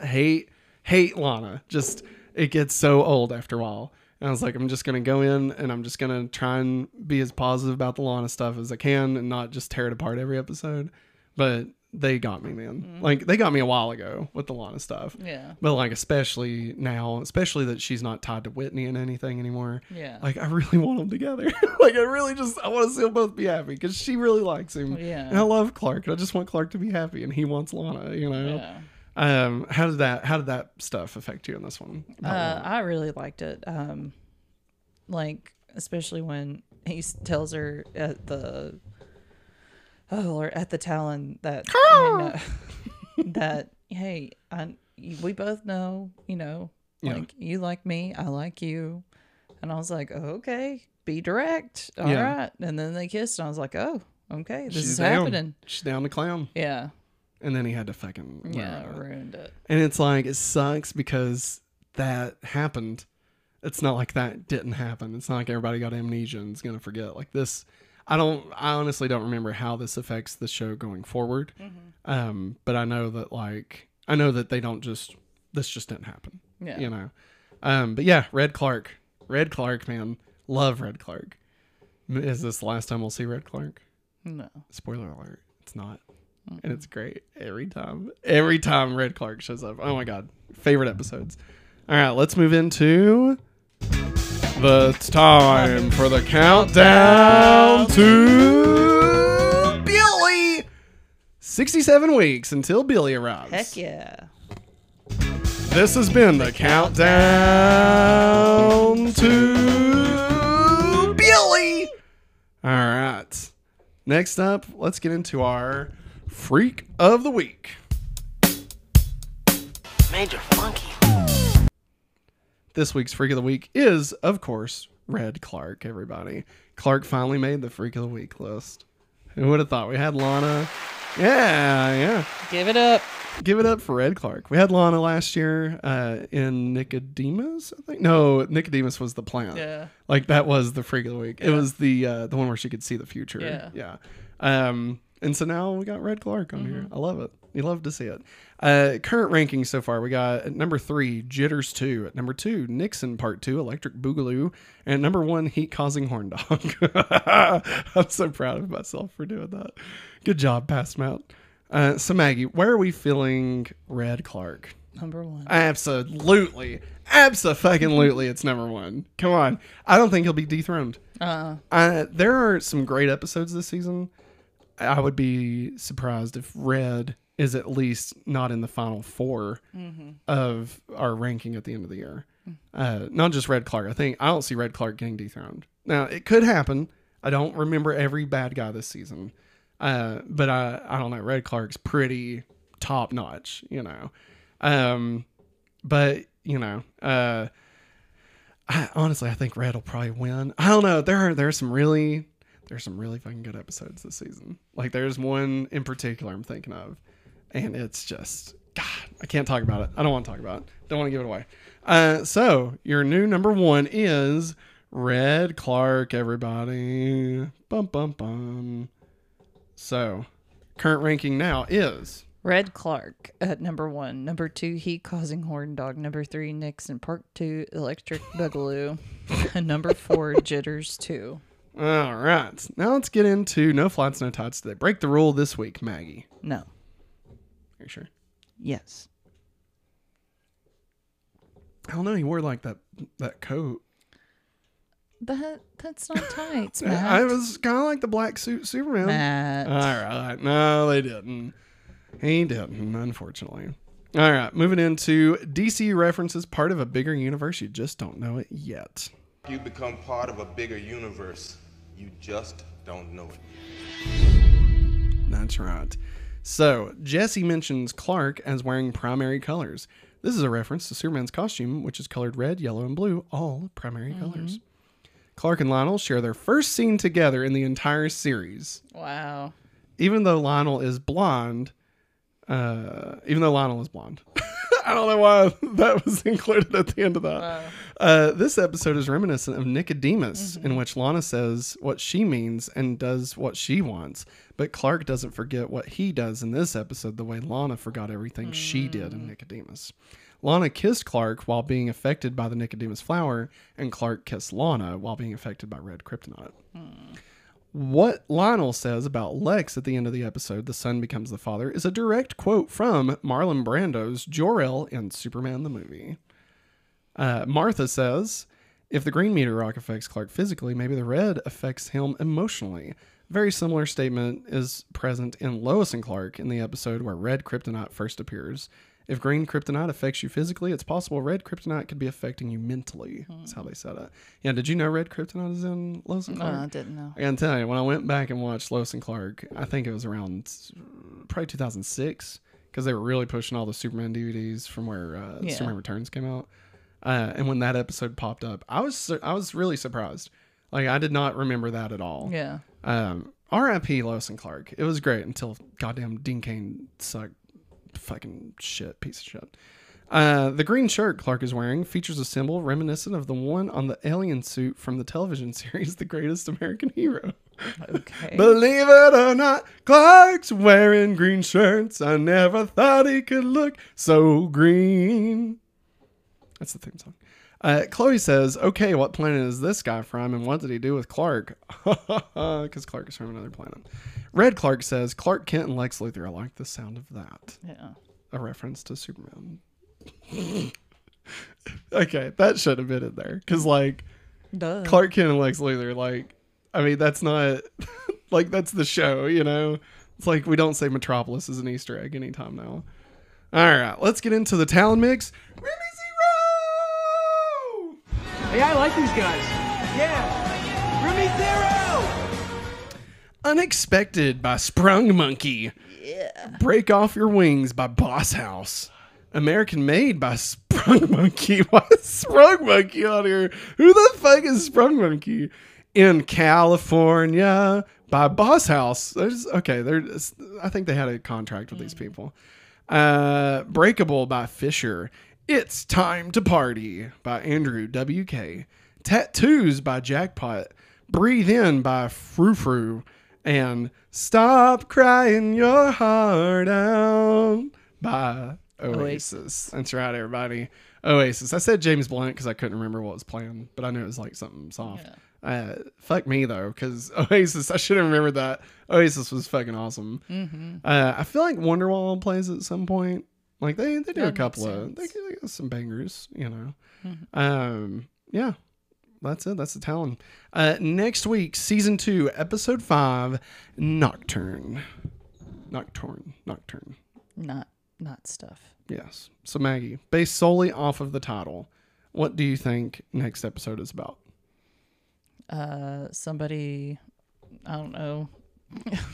I hate, hate Lana. Just, it gets so old after a while. And I was like, I'm just going to go in and I'm just going to try and be as positive about the Lana stuff as I can and not just tear it apart every episode. But they got me, man. Like, they got me a while ago with the Lana stuff. Yeah. But like especially now, especially that she's not tied to Whitney and anything anymore. Yeah. Like I really want them together. like I really just I want to see them both be happy because she really likes him. Yeah. And I love Clark. I just want Clark to be happy, and he wants Lana. You know. Yeah. Um. How did that How did that stuff affect you in this one? Uh, I really liked it. Um, like especially when he tells her at the oh Lord, at the Talon that you know, that hey, I we both know you know Yeah. like you like me, I like you, and I was like oh, okay, be direct, all right. Yeah. and then they kissed, and I was like oh okay, this She's is down. happening, She's down to clown, yeah, and then he had to fucking ruin yeah, it. ruined it, And it's like it sucks because that happened. It's not like that didn't happen. It's not like everybody got amnesia and is gonna forget. Like this, I don't. I honestly don't remember how this affects the show going forward. Um, but I know that like I know that they don't just. This just didn't happen. yeah, You know. Um, but yeah, Red Clark, Red Clark, man, love Red Clark. Is this the last time we'll see Red Clark? no, Spoiler alert, it's not. And it's great every time. Every time Red Clark shows up. Oh my god. Favorite episodes. All right, let's move into the time for the countdown to Billy. 67 weeks until Billy arrives. heck yeah, This has been the countdown to Billy. All right. Next up, let's get into our freak of the week. Major Funky. This week's freak of the week is, of course, Red Clark, everybody. Clark finally made the freak of the week list. Who would have thought? We had Lana, Yeah, yeah. Give it up. Give it up for Red Clark. We had Lana last year uh, in Nicodemus, I think. No, Nicodemus was the plant. Yeah. Like that was the freak of the week. It was the uh, the one where she could see the future. Yeah. Yeah. Um, and so now we got Red Clark on here. Mm-hmm. I love it. You love to see it. Uh, current rankings so far, we got at number three, Jitters 2. At number two, Nixon Part 2, Electric Boogaloo. And at number one, Heat Causing Horn Dog. I'm so proud of myself for doing that. Good job, Past Matt. Uh, so, Maggie, where are we feeling Red Clark? Number one. Absolutely. Absolutely, it's number one. Come on. I don't think he'll be dethroned. Uh, Uh, there are some great episodes this season. I would be surprised if Red is at least not in the final 4 of our ranking at the end of the year. Uh, not just Red Clark. I think I don't see Red Clark getting dethroned. Now it could happen. I don't remember every bad guy this season, uh, but I I don't know. Red Clark's pretty top notch, you know. Um, but you know, uh, I, honestly, I think Red will probably win. I don't know. There are there are some really there's some really fucking good episodes this season. Like there's one in particular I'm thinking of, and it's just God. I can't talk about it. I don't want to talk about it. Don't want to give it away. Uh, so your new number one is Red Clark. Everybody, bum bum bum. So current ranking now is Red Clark at number one. Number two, Heat Causing Horn Dog. Number three, Nixon Part Two, Electric Boogaloo. and number four, Jitters Two. all right. Now let's get into no flights, no tights they Break the rule this week, Maggie. No. Are you sure? Yes. I don't know. He wore like that that coat. That that's not tights, I was kind of like the black suit Superman. Matt. All right. No, they didn't. He didn't, unfortunately. All right. Moving into DC references, part of a bigger universe. You just don't know it yet. You become part of a bigger universe. You just don't know it. That's right. So, Jesse mentions Clark as wearing primary colors. This is a reference to Superman's costume, which is colored red, yellow, and blue, all primary colors. Clark and Lionel share their first scene together in the entire series. wow. even though Lionel is blonde, uh, even though Lionel is blonde, I don't know why that was included at the end of that. Uh, this episode is reminiscent of Nicodemus, in mm-hmm. which Lana says what she means and does what she wants, but Clark doesn't forget what he does in this episode the way Lana forgot everything she did in mm. Nicodemus. Lana kissed Clark while being affected by the Nicodemus flower, and Clark kissed Lana while being affected by red kryptonite. Hmm. What Lionel says about Lex at the end of the episode, The Son Becomes the Father, is a direct quote from Marlon Brando's Jor-El in Superman the movie. Uh, Martha says, if the green meteor rock affects Clark physically, maybe the red affects him emotionally. Very similar statement is present in Lois and Clark in the episode where red kryptonite first appears. If green kryptonite affects you physically, it's possible red kryptonite could be affecting you mentally. That's how they said it. Yeah, did you know red kryptonite is in Lois and No, Clark? I didn't know. I gotta tell you, when I went back and watched Lois and Clark, I think it was around probably 2006 because they were really pushing all the Superman DVDs from where uh, Yeah. Superman Returns came out. Uh, and when that episode popped up, I was su- I was really surprised. Like I did not remember that at all. Yeah. Um, R.I.P. Lois and Clark. It was great until goddamn Dean Cain sucked fucking shit, piece of shit. Uh, the green shirt Clark is wearing features a symbol reminiscent of the one on the alien suit from the television series The Greatest American Hero. Okay. Believe it or not, Clark's wearing green shirts. I never thought he could look so green. That's the theme song. Uh, Chloe says, "Okay, what planet is this guy from, and what did he do with Clark? Because Clark is from another planet." Red Clark says, "Clark Kent and Lex Luthor. I like the sound of that. yeah. A reference to Superman." okay, that should have been in there because, like, Duh. Clark Kent and Lex Luthor, like, I mean, that's not like that's the show, you know. It's like we don't say Metropolis is an Easter egg anytime now. All right, let's get into the Talon mix. Zero. Hey, I like these guys. Yeah. Remy Zero! Unexpected by Sprung Monkey. Yeah. Break Off Your Wings by Boss House. American Made by Sprung Monkey. Why is Sprung Monkey on here? Who the fuck is Sprung Monkey? In California, by Boss House. There's okay. There's I think they had a contract with these people. Uh, Breakable by Fisher. It's time to party by Andrew WK. Tattoos by Jackpot. Breathe in by Frou Frou. And Stop Crying Your Heart Out by Oasis. That's right, everybody. Oasis. I said James Blunt because I couldn't remember what was playing, but I knew it was like something soft. Uh, fuck me though, because Oasis. I should have remembered that Oasis was fucking awesome. Mm-hmm. Uh, I feel like Wonderwall plays at some point. Like they they do a couple of they get some bangers, you know. Mm-hmm. Um, yeah, that's it. That's the Talon. Uh, next week, season two, episode five, Nocturne, Nocturne, Nocturne. Not not stuff. Yes. So Maggie, based solely off of the title, what do you think next episode is about? Uh, somebody, I don't know.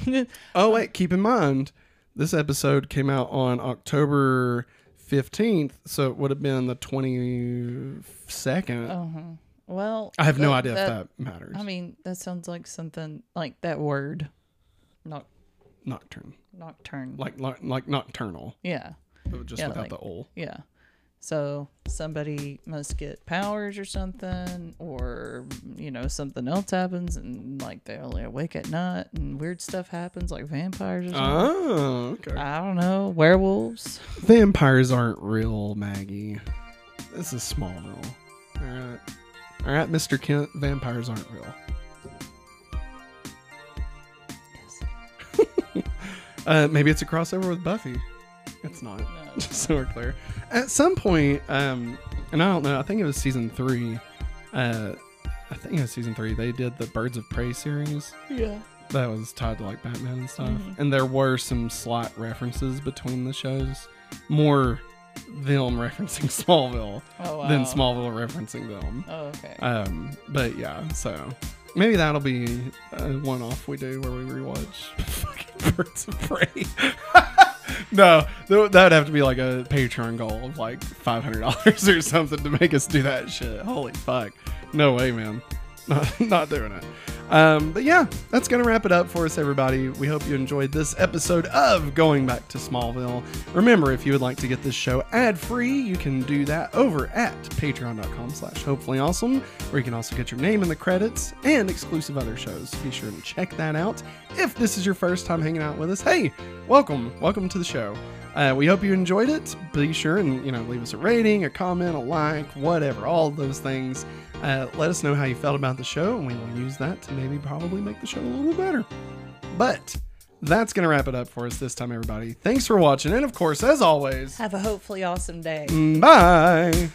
Oh wait, keep in mind, this episode came out on October fifteenth, so it would have been the twenty second. uh-huh. Well, I have no idea if that matters. I mean, that sounds like something like that word, noc- Nocturne, nocturne. like like, like nocturnal, yeah, but just Yeah, without like- the ol. yeah. So somebody must get powers or something, or you know something else happens, and like they only awake at night, and weird stuff happens, like vampires or something. Oh, okay. I don't know, werewolves. Vampires aren't real, Maggie. This is Smallville. All right, all right, Mister Kent. Vampires aren't real. Yes. Uh, maybe it's a crossover with Buffy. It's not. Just so we're clear. At some point, um, and I don't know. I think it was season three. Uh, I think it was season three. They did the Birds of Prey series Yeah. that was tied to like Batman and stuff. Mm-hmm. And there were some slight references between the shows. More them referencing Smallville Oh wow. than Smallville referencing them. Oh okay. Um, but yeah, so maybe that'll be a one off we do where we rewatch fucking Birds of Prey. No, that would have to be like a Patreon goal of like five hundred dollars or something to make us do that shit. Holy fuck, no way, man, not doing it. Um, but yeah, that's gonna wrap it up for us, everybody. We hope you enjoyed this episode of Going Back to Smallville. Remember, if you would like to get this show ad-free, you can do that over at patreon.com slash hopefully awesome, where you can also get your name in the credits and exclusive other shows. Be sure to check that out. If this is your first time hanging out with us, hey, welcome, welcome to the show. Uh, we hope you enjoyed it. Be sure and you know leave us a rating, a comment, a like, whatever, all those things. Uh, let us know how you felt about the show, and we will use that to maybe probably make the show a little bit better. But that's gonna wrap it up for us this time, everybody. Thanks for watching, and of course, as always, Have a hopefully awesome day. bye.